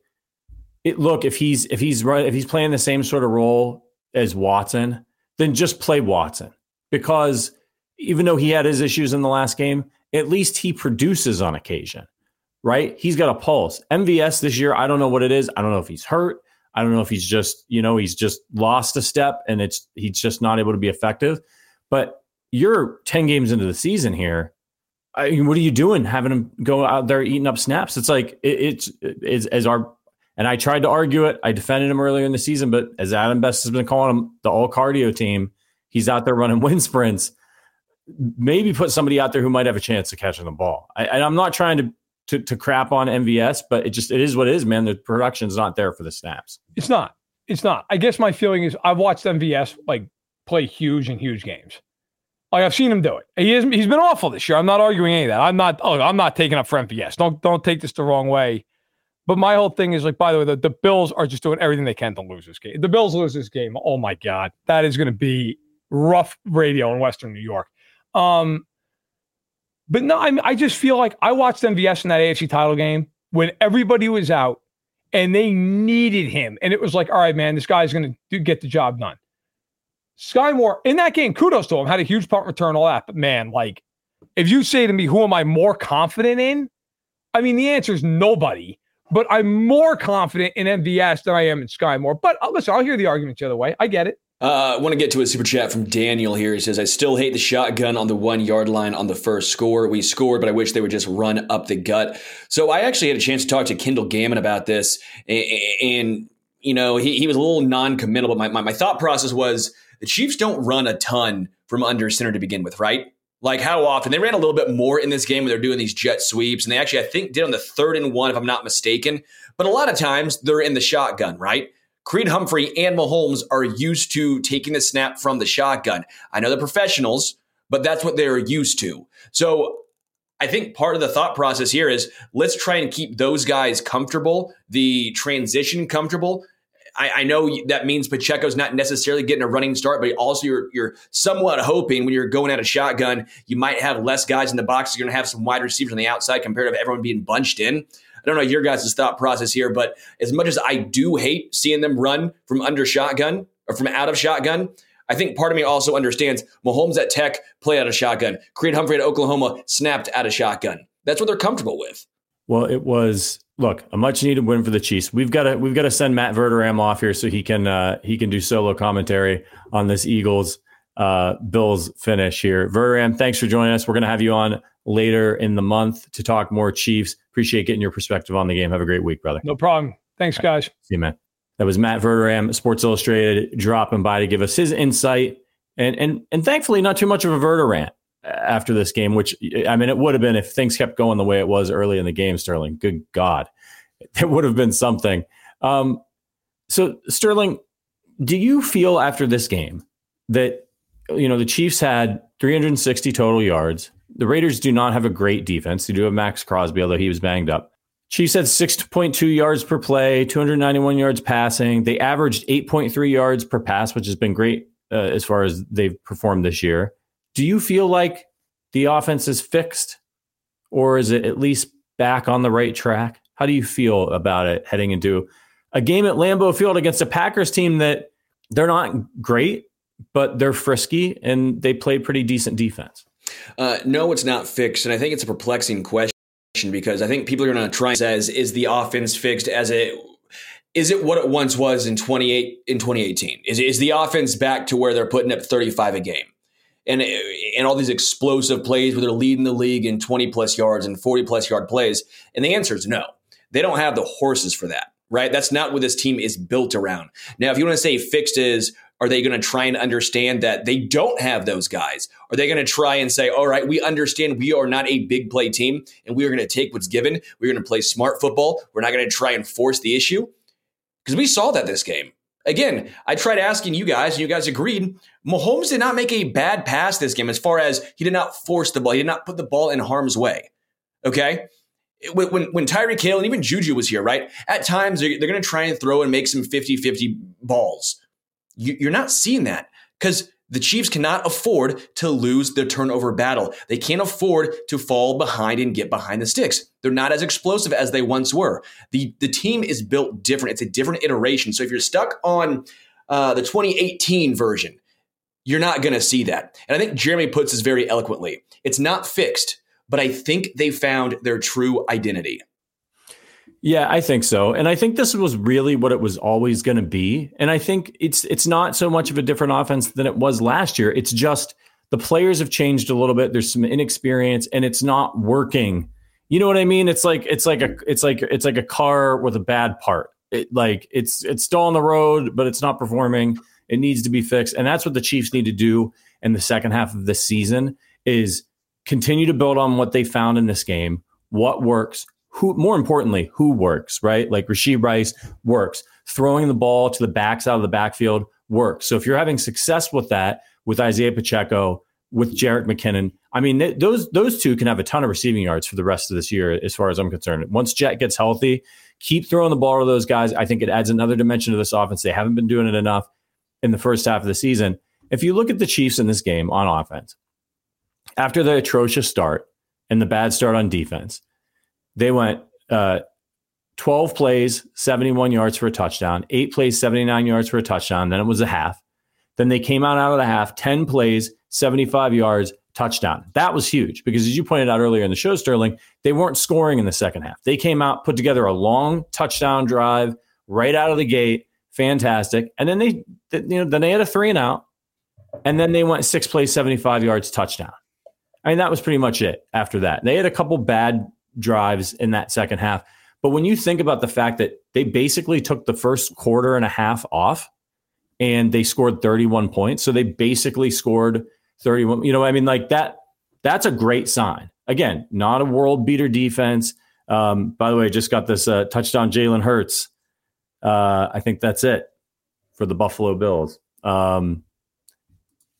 it, look, if he's if he's right, if he's playing the same sort of role as Watson, then just play Watson because even though he had his issues in the last game, at least he produces on occasion, right? He's got a pulse. MVS this year, I don't know what it is. I don't know if he's hurt. I don't know if he's just, you know, he's just lost a step and it's he's just not able to be effective. But you're 10 games into the season here I mean, what are you doing having him go out there eating up snaps? It's like it, it's it's as our and I tried to argue it. I defended him earlier in the season, but as Adam Best has been calling him the all cardio team, he's out there running wind sprints. Maybe put somebody out there who might have a chance of catching the ball. I, and I'm not trying to, to to crap on MVS, but it just it is what it is, man. The production's not there for the snaps. It's not. It's not. I guess my feeling is I've watched MVS like play huge and huge games. Like I've seen him do it. He is, he's been awful this year. I'm not arguing any of that. I'm not. Oh, I'm not taking up for MVS. Don't don't take this the wrong way. But my whole thing is like, by the way, the, the Bills are just doing everything they can to lose this game. The Bills lose this game. Oh my God, that is going to be rough radio in Western New York. Um, but no, I I just feel like I watched MVS in that AFC title game when everybody was out and they needed him, and it was like, all right, man, this guy's going to get the job done. Skyy Moore in that game, kudos to him, had a huge punt return, all that. But man, like, if you say to me, who am I more confident in? I mean, the answer is nobody. But I'm more confident in MVS than I am in Skyy Moore. But uh, listen, I'll hear the argument the other way. I get it. Uh, I want to get to a super chat from Daniel here. He says, I still hate the shotgun on the one yard line on the first score. We scored, but I wish they would just run up the gut. So I actually had a chance to talk to Kendall Gammon about this. And, and you know, he, he was a little non committal, but my, my, my thought process was the Chiefs don't run a ton from under center to begin with, right? Like how often they ran a little bit more in this game when they're doing these jet sweeps, and they actually I think did on the third and one if I'm not mistaken. But a lot of times they're in the shotgun, right? Creed Humphrey and Mahomes are used to taking the snap from the shotgun. I know they're professionals, but that's what they're used to. So I think part of the thought process here is let's try and keep those guys comfortable, the transition comfortable, I, I, know that means Pacheco's not necessarily getting a running start, but also you're you're somewhat hoping when you're going at a shotgun, you might have less guys in the box. You're going to have some wide receivers on the outside compared to everyone being bunched in. I don't know your guys' thought process here, but as much as I do hate seeing them run from under shotgun or from out of shotgun, I think part of me also understands Mahomes at Tech play out of shotgun. Creed Humphrey at Oklahoma snapped out of shotgun. That's what they're comfortable with. Well, it was look a much needed win for the Chiefs. We've got to we've got to send Matt Verderame off here so he can uh, he can do solo commentary on this Eagles uh, Bills finish here. Verderame, thanks for joining us. We're going to have you on later in the month to talk more Chiefs. Appreciate getting your perspective on the game. Have a great week, brother. No problem. Thanks, guys. See you, man. That was Matt Verderame, Sports Illustrated, dropping by to give us his insight and and and thankfully not too much of a Verderame after this game, which I mean, it would have been if things kept going the way it was early in the game, Sterling. Good God, it would have been something. Um, so, Sterling, do you feel after this game that, you know, the Chiefs had 360 total yards? The Raiders do not have a great defense. They do have Maxx Crosby, although he was banged up. Chiefs had 6.2 yards per play, 291 yards passing. They averaged 8.3 yards per pass, which has been great uh, as far as they've performed this year. Do you feel like the offense is fixed or is it at least back on the right track? How do you feel about it heading into a game at Lambeau Field against a Packers team that they're not great, but they're frisky and they play pretty decent defense? Uh, no, it's not fixed. And I think it's a perplexing question because I think people are going to try and says, is the offense fixed as it is it what it once was in 28 in 2018? Is, is the offense back to where they're putting up 35 a game? And and all these explosive plays where they're leading the league in 20 plus yards and 40 plus yard plays? And the answer is no. They don't have the horses for that, right? That's not what this team is built around. Now, if you want to say fixed is, are they going to try and understand that they don't have those guys? Are they going to try and say, all right, we understand we are not a big play team and we are going to take what's given. We're going to play smart football. We're not going to try and force the issue. Because we saw that this game. Again, I tried asking you guys, and you guys agreed. Mahomes did not make a bad pass this game as far as he did not force the ball. He did not put the ball in harm's way. Okay? When, when, when Tyreek and even Juju was here, right? At times, they're, they're going to try and throw and make some 50 50 balls. You, you're not seeing that because the Chiefs cannot afford to lose the turnover battle. They can't afford to fall behind and get behind the sticks. They're not as explosive as they once were. The, the team is built different. It's a different iteration. So if you're stuck on uh, the 2018 version, you're not going to see that. And I think Jeremy puts this very eloquently. It's not fixed, but I think they found their true identity. Yeah, I think so. And I think this was really what it was always going to be. And I think it's it's not so much of a different offense than it was last year. It's just the players have changed a little bit. There's some inexperience and it's not working. You know what I mean? It's like it's like a it's like it's like a car with a bad part. It like it's it's still on the road, but it's not performing. It needs to be fixed. And that's what the Chiefs need to do in the second half of the season is continue to build on what they found in this game, what works, who more importantly, who works, right? Like Rashee Rice works. Throwing the ball to the backs out of the backfield works. So if you're having success with that, with Isaiah Pacheco, with Jerick McKinnon, I mean, th- those those two can have a ton of receiving yards for the rest of this year, as far as I'm concerned. Once Jet gets healthy, keep throwing the ball to those guys. I think it adds another dimension to this offense. They haven't been doing it enough in the first half of the season. If you look at the Chiefs in this game on offense, after the atrocious start and the bad start on defense, they went uh, 12 plays, 71 yards for a touchdown, eight plays, 79 yards for a touchdown. Then it was a half. Then they came out out of the half, 10 plays, 75 yards, touchdown. That was huge because, as you pointed out earlier in the show, Sterling, they weren't scoring in the second half. They came out, put together a long touchdown drive right out of the gate, fantastic. And then they, you know, then they had a three and out, and then they went six plays, seventy-five yards, touchdown. I mean, that was pretty much it. After that, they had a couple bad drives in that second half. But when you think about the fact that they basically took the first quarter and a half off and they scored 31 points. So they basically scored 31. You know, I mean, like that, that's a great sign. Again, not a world beater defense. Um, by the way, just got this uh, touchdown, Jalen Hurts. Uh, I think that's it for the Buffalo Bills. Um,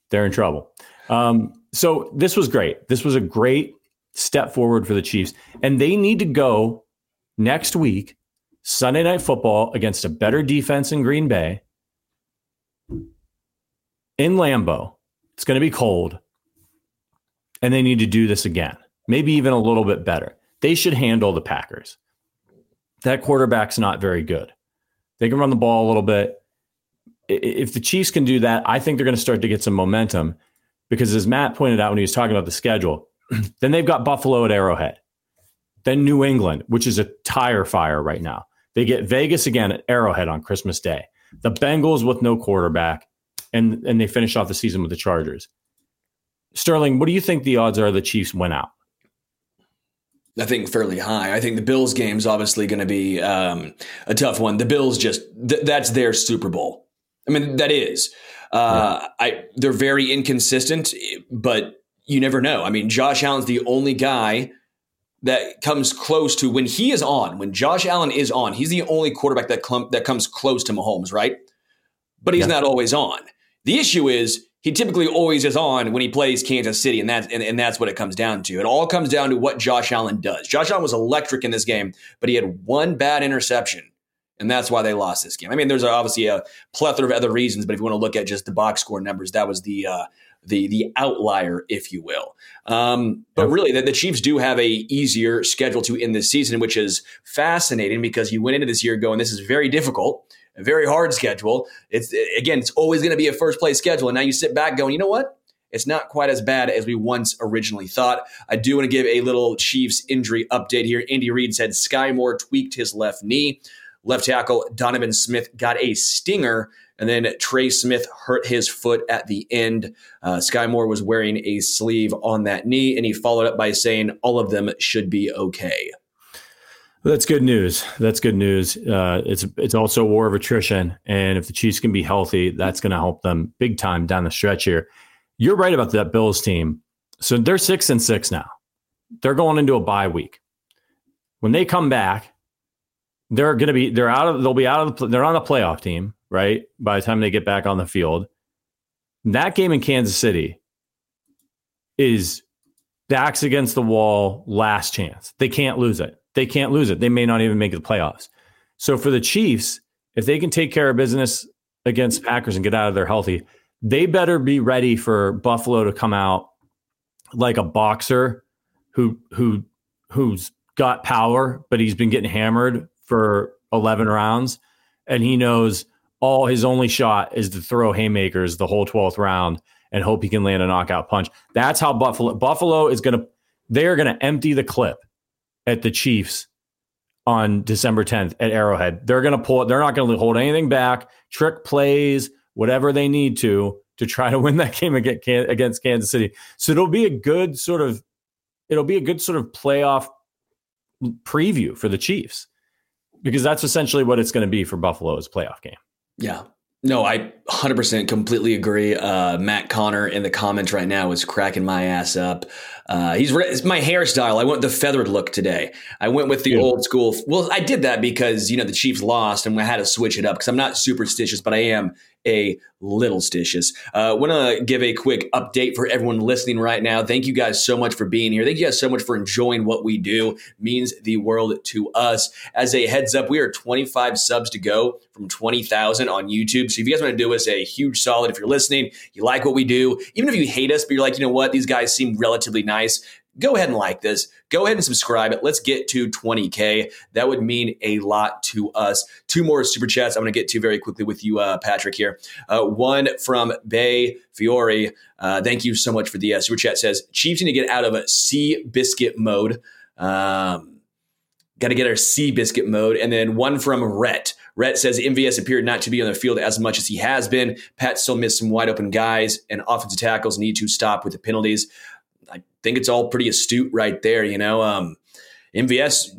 they're in trouble. Um, so this was great. This was a great step forward for the Chiefs, and they need to go next week, Sunday Night Football against a better defense in Green Bay in Lambeau. It's going to be cold. And they need to do this again, maybe even a little bit better. They should handle the Packers. That quarterback's not very good. They can run the ball a little bit. If the Chiefs can do that, I think they're going to start to get some momentum because, as Matt pointed out when he was talking about the schedule, then they've got Buffalo at Arrowhead, then New England, which is a tire fire right now. They get Vegas again at Arrowhead on Christmas Day. The Bengals with no quarterback, and and they finish off the season with the Chargers. Sterling, what do you think the odds are the Chiefs win out? I think fairly high. I think the Bills game is obviously going to be um, a tough one. The Bills just th- that's their Super Bowl. I mean, that is. Uh, yeah. I they're very inconsistent, but you never know. I mean, Josh Allen's the only guy that comes close to when he is on. When Josh Allen is on, he's the only quarterback that clump, that comes close to Mahomes, right? But he's yeah. not always on. The issue is he typically always is on when he plays Kansas City, and that's and, and, that's what it comes down to. It all comes down to what Josh Allen does. Josh Allen was electric in this game, but he had one bad interception, and that's why they lost this game. I mean, there's obviously a plethora of other reasons, but if you want to look at just the box score numbers, that was the uh, the the outlier, if you will. Um, but really, the, the, Chiefs do have a easier schedule to end this season, which is fascinating because you went into this year going, this is very difficult a very hard schedule. It's again, it's always going to be a first place schedule. And now you sit back going, you know what? It's not quite as bad as we once originally thought. I do want to give a little Chiefs injury update here. Andy Reid said Skyy Moore tweaked his left knee. Left tackle Donovan Smith got a stinger, and then Trey Smith hurt his foot at the end. Uh, Skyy Moore was wearing a sleeve on that knee, and he followed up by saying all of them should be okay. That's good news. That's good news. Uh, it's it's also a war of attrition, and if the Chiefs can be healthy, that's going to help them big time down the stretch here. You're right about that Bills team. So they're six and six now. They're going into a bye week. When they come back, they're going to be they're out of they'll be out of the, they're on the playoff team right by the time they get back on the field. That game in Kansas City is backs against the wall, last chance. They can't lose it they can't lose it. They may not even make the playoffs. So for the Chiefs, if they can take care of business against Packers and get out of there healthy, they better be ready for Buffalo to come out like a boxer who who who's got power, but he's been getting hammered for 11 rounds and he knows all his only shot is to throw haymakers the whole 12th round and hope he can land a knockout punch. That's how Buffalo Buffalo is going to they're going to empty the clip at the Chiefs on December 10th at Arrowhead. They're going to pull. They're not going to hold anything back. Trick plays, whatever they need to to try to win that game against Kansas City. So it'll be a good sort of it'll be a good sort of playoff preview for the Chiefs because that's essentially what it's going to be for Buffalo's playoff game. Yeah. No, I 100% completely agree. Uh, Matt Connor in the comments right now is cracking my ass up. Uh, he's re- my hairstyle. I went the feathered look today. I went with the yeah. old school. Well, I did that because you know the Chiefs lost and I had to switch it up because I'm not superstitious, but I am a little stitious. Uh, Want to give a quick update for everyone listening right now. Thank you guys so much for being here. Thank you guys so much for enjoying what we do. It means the world to us. As a heads up, we are 25 subs to go from 20,000 on YouTube. So if you guys want to do us a huge solid, if you're listening, you like what we do, even if you hate us, but you're like, you know what, these guys seem relatively nice go ahead and like this. Go ahead and subscribe it. Let's get to 20K. That would mean a lot to us. Two more super chats I'm going to get to very quickly with you, uh, Patrick, here. Uh, one from Bay Fiore. Uh, thank you so much for the uh, super chat. Says Chiefs need to get out of sea biscuit mode. Um, Got to get our sea biscuit mode. And then one from Rhett. Rhett says MVS appeared not to be on the field as much as he has been. Pat still missed some wide open guys, and offensive tackles need to stop with the penalties. I think it's all pretty astute right there. You know, um, MVS.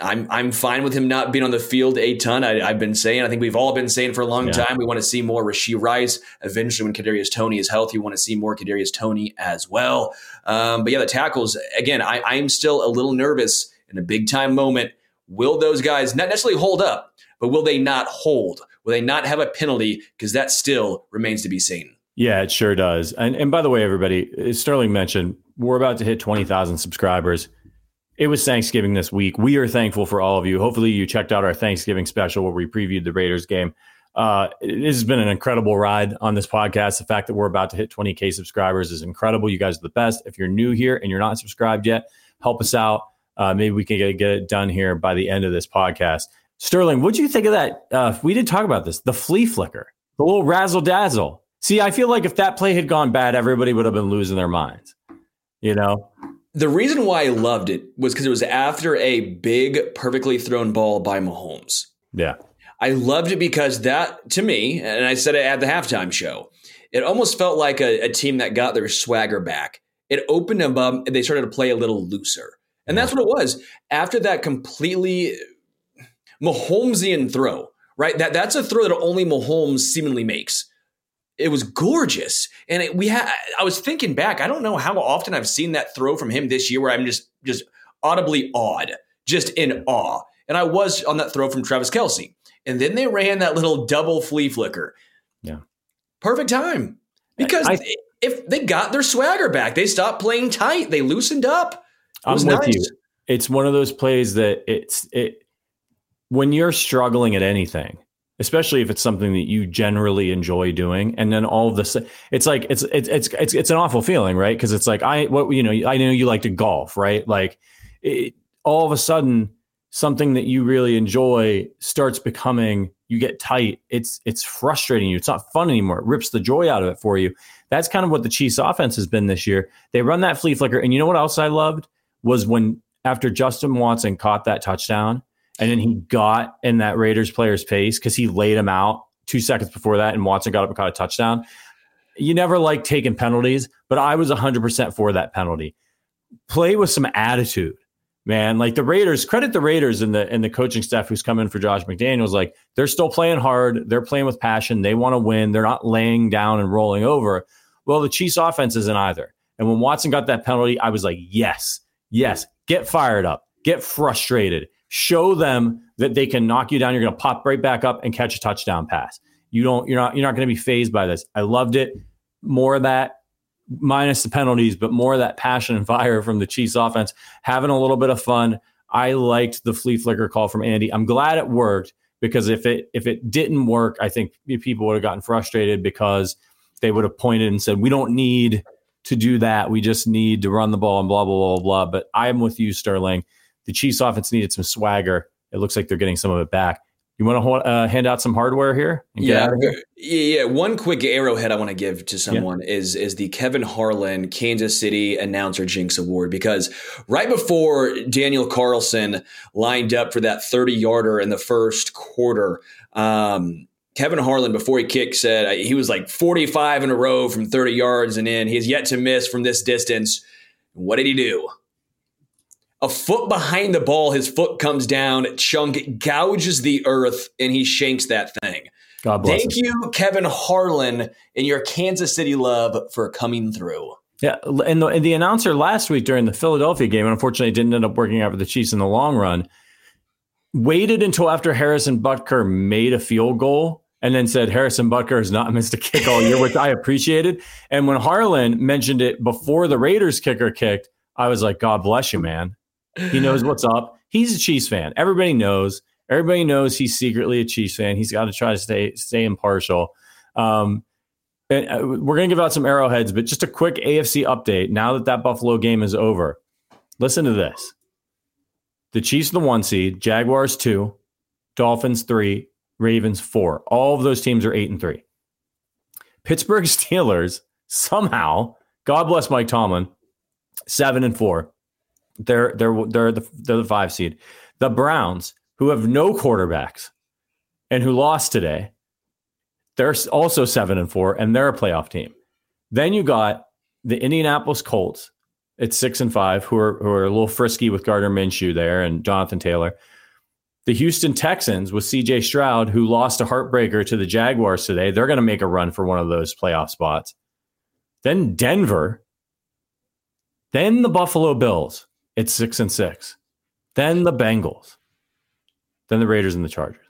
I'm I'm fine with him not being on the field a ton. I, have been saying. I think we've all been saying for a long yeah. time. We want to see more Rashee Rice. Eventually, when Kadarius Toney is healthy, we want to see more Kadarius Toney as well. Um, but yeah, the tackles again. I, I'm still a little nervous in a big time moment. Will those guys not necessarily hold up, but will they not hold? Will they not have a penalty? Because that still remains to be seen. Yeah, it sure does. And and by the way, everybody, as Sterling mentioned, we're about to hit twenty thousand subscribers. It was Thanksgiving this week. We are thankful for all of you. Hopefully, you checked out our Thanksgiving special where we previewed the Raiders game. Uh, this has been an incredible ride on this podcast. The fact that we're about to hit 20K subscribers is incredible. You guys are the best. If you're new here and you're not subscribed yet, help us out. Uh, maybe we can get, get it done here by the end of this podcast. Sterling, what do you think of that? Uh, we didn't talk about this. The flea flicker, the little razzle dazzle. See, I feel like if that play had gone bad, everybody would have been losing their minds. You know? The reason why I loved it was because it was after a big, perfectly thrown ball by Mahomes. Yeah. I loved it because that, to me, and I said it at the halftime show, it almost felt like a, a team that got their swagger back. It opened them up and they started to play a little looser. And that's what it was. After that completely Mahomesian throw, right? That that's a throw that only Mahomes seemingly makes it was gorgeous. And it, we had, I was thinking back, I don't know how often I've seen that throw from him this year where I'm just, just audibly awed, just in awe. And I was on that throw from Travis Kelce. And then they ran that little double flea flicker. Yeah. Perfect time. Because I, I, if they got their swagger back, they stopped playing tight, they loosened up. I'm with nice. you. It's one of those plays that it's, it, when you're struggling at anything, especially if it's something that you generally enjoy doing. And then all of this it's like it's it's it's it's, it's an awful feeling right? Because it's like i what you know i know you like to golf right? Like it, all of a sudden something that you really enjoy starts becoming you get tight. It's it's frustrating you. It's not fun anymore. It rips the joy out of it for you. That's kind of what the chiefs offense has been this year. They run that flea flicker. And you know what else i loved? Was when after justin watson caught that touchdown and then he got in that Raiders player's pace because he laid him out two seconds before that, and Watson got up and caught a touchdown. You never like taking penalties, but I was 100% for that penalty. Play with some attitude, man. Like the Raiders, credit the Raiders and the and the coaching staff who's coming for Josh McDaniels. Like they're still playing hard, they're playing with passion, they want to win. They're not laying down and rolling over. Well, the Chiefs offense isn't either. And when Watson got that penalty, I was like, yes, yes, get fired up, get frustrated, show them that they can knock you down. You're going to pop right back up and catch a touchdown pass. You don't. You're not. You're not going to be phased by this. I loved it. More of that, minus the penalties, but more of that passion and fire from the Chiefs offense. Having a little bit of fun. I liked the flea flicker call from Andy. I'm glad it worked because if it if it didn't work, I think people would have gotten frustrated because they would have pointed and said, "We don't need to do that. We just need to run the ball and blah blah blah blah." But I'm with you, Sterling the Chiefs offense needed some swagger. It looks like they're getting some of it back. You want to uh, hand out some hardware here? Yeah, here? yeah. One quick arrowhead I want to give to someone yeah. is is the Kevin Harlan Kansas City Announcer Jinx Award because right before Daniel Carlson lined up for that thirty yarder in the first quarter, um, Kevin Harlan before he kicked said uh, he was like forty five in a row from thirty yards and in. He has yet to miss from this distance. What did he do? A foot behind the ball, his foot comes down, Chunk gouges the earth, and he shanks that thing. God bless. Thank you, Kevin Harlan, and your Kansas City love for coming through. Yeah, and the, and the announcer last week during the Philadelphia game, and unfortunately, didn't end up working out for the Chiefs in the long run. Waited until after Harrison Butker made a field goal and then said Harrison Butker has not missed a kick all year, which I appreciated. And when Harlan mentioned it before the Raiders kicker kicked, I was like, God bless you, man. He knows what's up. He's a Chiefs fan. Everybody knows. Everybody knows he's secretly a Chiefs fan. He's got to try to stay stay impartial. Um, And uh, we're going to give out some arrowheads, but just a quick AFC update now that that Buffalo game is over. Listen to this. The Chiefs the one seed, Jaguars two, Dolphins three, Ravens four. All of those teams are eight and three. Pittsburgh Steelers somehow, God bless Mike Tomlin, seven and four. They're they're they're the they're the five seed. The Browns, who have no quarterbacks and who lost today, they're also seven and four, and they're a playoff team. Then you got the Indianapolis Colts at six and five, who are who are a little frisky with Gardner Minshew there and Jonathan Taylor. The Houston Texans with CJ Stroud, who lost a heartbreaker to the Jaguars today, they're going to make a run for one of those playoff spots. Then Denver. Then the Buffalo Bills at six and six. Then the Bengals. Then the Raiders and the Chargers.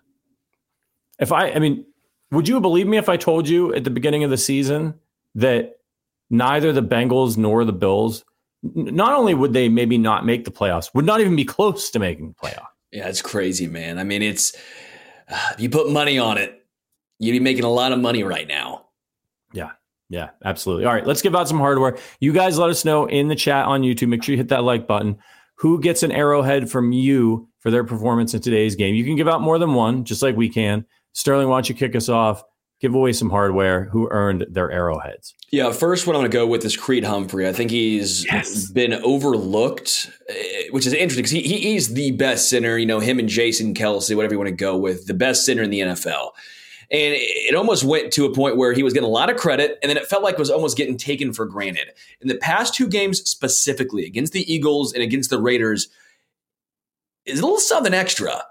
If I, I mean, would you believe me if I told you at the beginning of the season that neither the Bengals nor the Bills not only would they maybe not make the playoffs, would not even be close to making the playoff. Yeah, it's crazy, man. I mean, it's you put money on it, you'd be making a lot of money right now. Yeah. Absolutely. All right, let's give out some hardware. You guys let us know in the chat on YouTube. Make sure you hit that like button. Who gets an arrowhead from you for their performance in today's game? You can give out more than one, just like we can. Sterling, why don't you kick us off? give away some hardware who earned their arrowheads. Yeah, first one I'm going to go with is Creed Humphrey. I think he's yes. been overlooked, eh, which is interesting because he, he's the best center. You know, him and Jason Kelce, whatever you want to go with, the best center in the NFL. And it almost went to a point where he was getting a lot of credit, and then it felt like it was almost getting taken for granted. In the past two games specifically, against the Eagles and against the Raiders, is a little something extra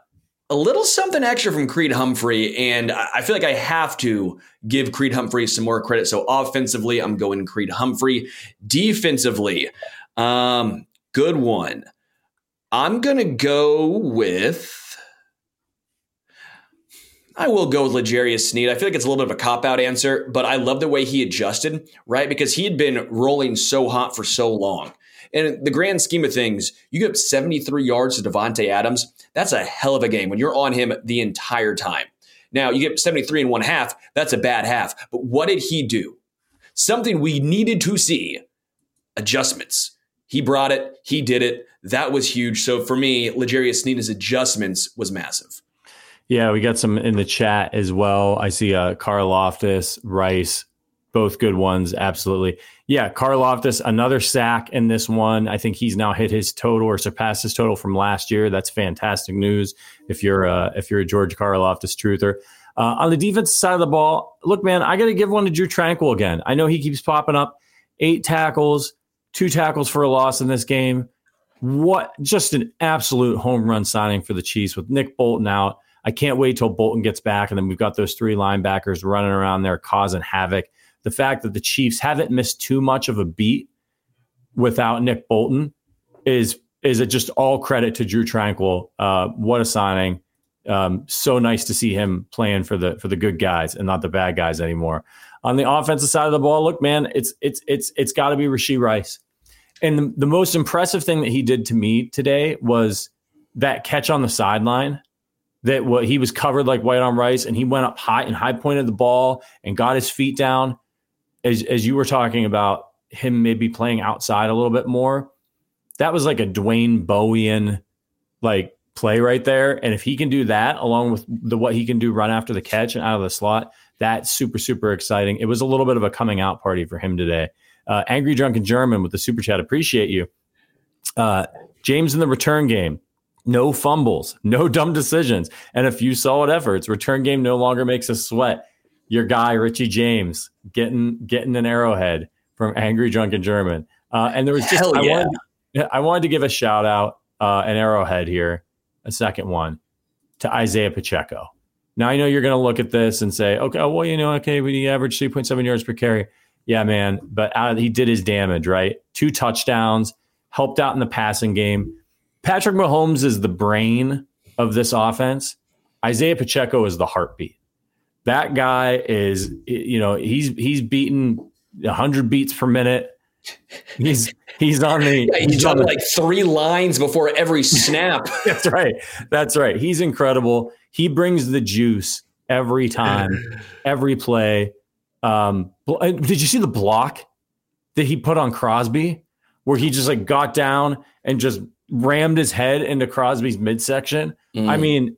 a little something extra from Creed Humphrey, and I feel like I have to give Creed Humphrey some more credit. So offensively, I'm going Creed Humphrey. Defensively, um, good one. I'm gonna go with. I will go with L'Jarius Sneed. I feel like it's a little bit of a cop out answer, but I love the way he adjusted, right? Because he had been rolling so hot for so long. And the grand scheme of things, you get 73 yards to Davante Adams. That's a hell of a game when you're on him the entire time. Now, you get 73 and one half. That's a bad half. But what did he do? Something we needed to see adjustments. He brought it, he did it. That was huge. So for me, L'Jarius Sneed's adjustments was massive. Yeah, we got some in the chat as well. I see uh, Karlaftis, Rice, both good ones. Absolutely. Yeah, Karlaftis, another sack in this one. I think he's now hit his total or surpassed his total from last year. That's fantastic news if you're uh, if you're a George Karlaftis truther. Uh, on the defensive side of the ball, look, man, I got to give one to Drue Tranquill again. I know he keeps popping up. Eight tackles, two tackles for a loss in this game. What just an absolute home run signing for the Chiefs with Nick Bolton out. I can't wait till Bolton gets back, and then we've got those three linebackers running around there causing havoc the fact that the Chiefs haven't missed too much of a beat without Nick Bolton is is it just all credit to Drue Tranquill. Uh, what a signing! Um, so nice to see him playing for the for the good guys and not the bad guys anymore. On the offensive side of the ball, look, man, it's it's it's it's got to be Rashee Rice. And the, the most impressive thing that he did to me today was that catch on the sideline that what he was covered like white on rice and he went up high and high pointed the ball and got his feet down as as you were talking about him maybe playing outside a little bit more, that was like a Dwayne Bowean like play right there. And if he can do that along with the what he can do run after the catch and out of the slot, that's super super exciting. It was a little bit of a coming out party for him today. Uh, Angry Drunken German with the super chat, appreciate you. Uh, James in the return game, no fumbles, no dumb decisions, and a few solid efforts. Return game no longer makes us sweat your guy Richie James getting getting an arrowhead from Angry Drunken German. Uh, and there was just I, yeah. wanted, I wanted to give a shout out, uh, an arrowhead here, a second one to Isaiah Pacheco. Now I know you're going to look at this and say, okay, well you know, okay, we average 3.7 yards per carry. Yeah, man, but uh, he did his damage, right? Two touchdowns, helped out in the passing game. Patrick Mahomes is the brain of this offense. Isaiah Pacheco is the heartbeat. That guy is you know he's he's beating 100 beats per minute. He's he's on the yeah, he's, he's on, like three lines before every snap. That's right. That's right. He's incredible. He brings the juice every time every play. Um, did you see the block that he put on Crosby, where he just like got down and just rammed his head into Crosby's midsection? Mm. I mean,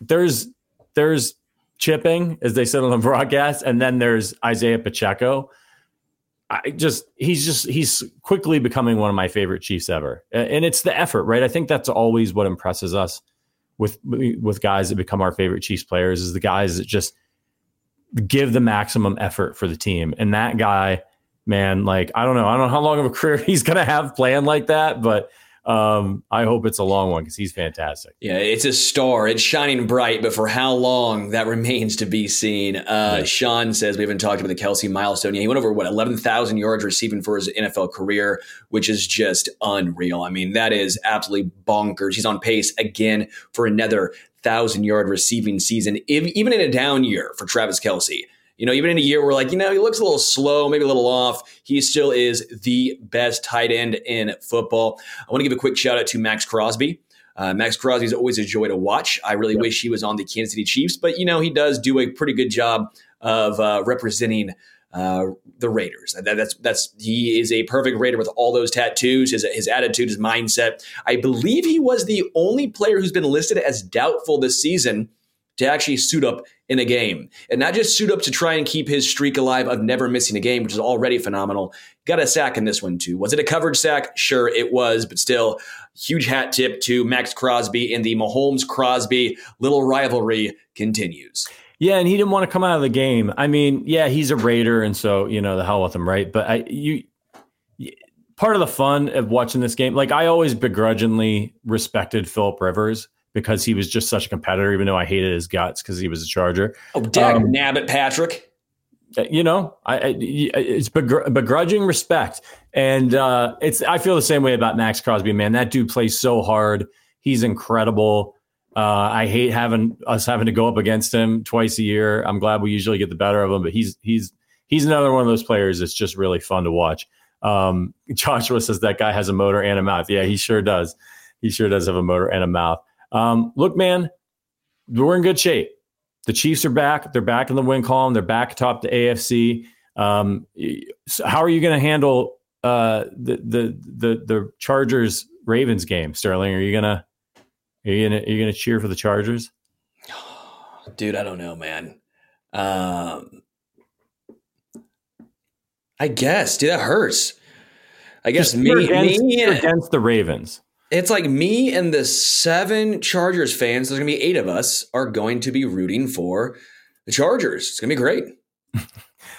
there's there's chipping, as they said on the broadcast, and then there's Isaiah Pacheco. I just he's just he's quickly becoming one of my favorite Chiefs ever, and it's the effort, right? I think that's always what impresses us with with guys that become our favorite Chiefs players is the guys that just give the maximum effort for the team, and that guy, man, like I don't know, I don't know how long of a career he's gonna have playing like that, but um, I hope it's a long one because he's fantastic. Yeah, it's a star. It's shining bright, but for how long that remains to be seen. Uh, Sean says we haven't talked about the Kelce milestone. Yeah, he went over what eleven thousand yards receiving for his NFL career, which is just unreal. I mean, that is absolutely bonkers. He's on pace again for another thousand yard receiving season, even in a down year for Travis Kelce. You know, even in a year where like, you know, he looks a little slow, maybe a little off, he still is the best tight end in football. I want to give a quick shout out to Maxx Crosby. Uh, Maxx Crosby is always a joy to watch. I really yep. wish he was on the Kansas City Chiefs, but you know he does do a pretty good job of uh, representing uh, the Raiders. That, that's that's he is a perfect Raider with all those tattoos, his his attitude, his mindset. I believe he was the only player who's been listed as doubtful this season to actually suit up in a game and not just suit up to try and keep his streak alive of never missing a game, which is already phenomenal. Got a sack in this one too. Was it a coverage sack? Sure, it was, but still, huge hat tip to Maxx Crosby and the Mahomes Crosby little rivalry continues. Yeah, and he didn't want to come out of the game. I mean, yeah, he's a Raider, and so you know the hell with him, right? But I, you, part of the fun of watching this game, like I always begrudgingly respected Philip Rivers because he was just such a competitor, even though I hated his guts because he was a Charger. Oh, dag um, nabbit, Patrick. Uh, you know, I, I it's begr- begrudging respect, and uh, it's. I feel the same way about Maxx Crosby. Man, that dude plays so hard. He's incredible. Uh, I hate having us having to go up against him twice a year. I'm glad we usually get the better of him, but he's he's he's another one of those players that's just really fun to watch. Um, Joshua says that guy has a motor and a mouth. Yeah, he sure does. He sure does have a motor and a mouth. Um, look, man, we're in good shape. The Chiefs are back. They're back in the win column. They're back atop the AFC. Um, so how are you going to handle uh, the the the the Chargers Ravens game, Sterling? Are you gonna are you gonna are you gonna cheer for the Chargers? Dude, I don't know, man. Um, I guess, dude, that hurts. I guess me, against, me against the Ravens. It's like me and the seven Chargers fans, there's going to be eight of us, are going to be rooting for the Chargers. It's going to be great.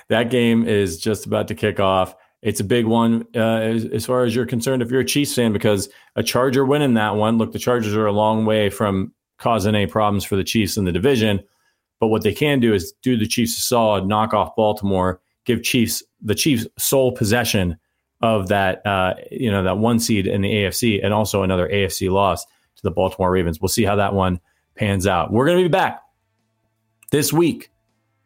that game is just about to kick off. It's a big one uh, as, as, far as you're concerned if you're a Chiefs fan, because a Charger winning that one, look, the Chargers are a long way from causing any problems for the Chiefs in the division. But what they can do is do the Chiefs a solid, knock off Baltimore, give Chiefs the Chiefs sole possession of that uh, you know that one seed in the AFC and also another AFC loss to the Baltimore Ravens. We'll see how that one pans out. We're going to be back this week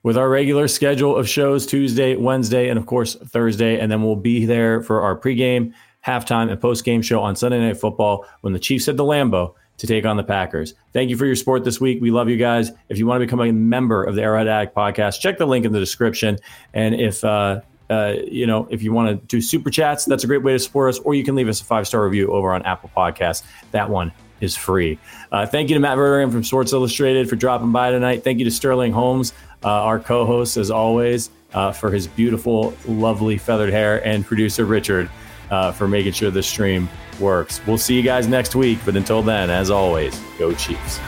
with our regular schedule of shows Tuesday, Wednesday, and of course Thursday, and then we'll be there for our pregame, halftime, and postgame show on Sunday Night Football when the Chiefs head to Lambeau to take on the Packers. Thank you for your support this week. We love you guys. If you want to become a member of the Arrowhead Addict podcast, check the link in the description. And if uh, uh, you know, if you want to do super chats, that's a great way to support us, or you can leave us a five star review over on Apple Podcasts. That one is free. Uh, thank you to Matt Verderame from Sports Illustrated for dropping by tonight. Thank you to Sterling Holmes, uh, our co host, as always, uh, for his beautiful, lovely feathered hair, and producer Richard uh, for making sure the stream works. We'll see you guys next week, but until then, as always, go Chiefs.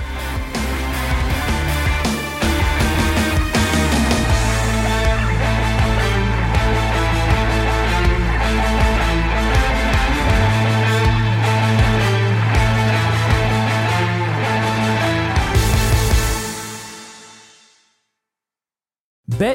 Bet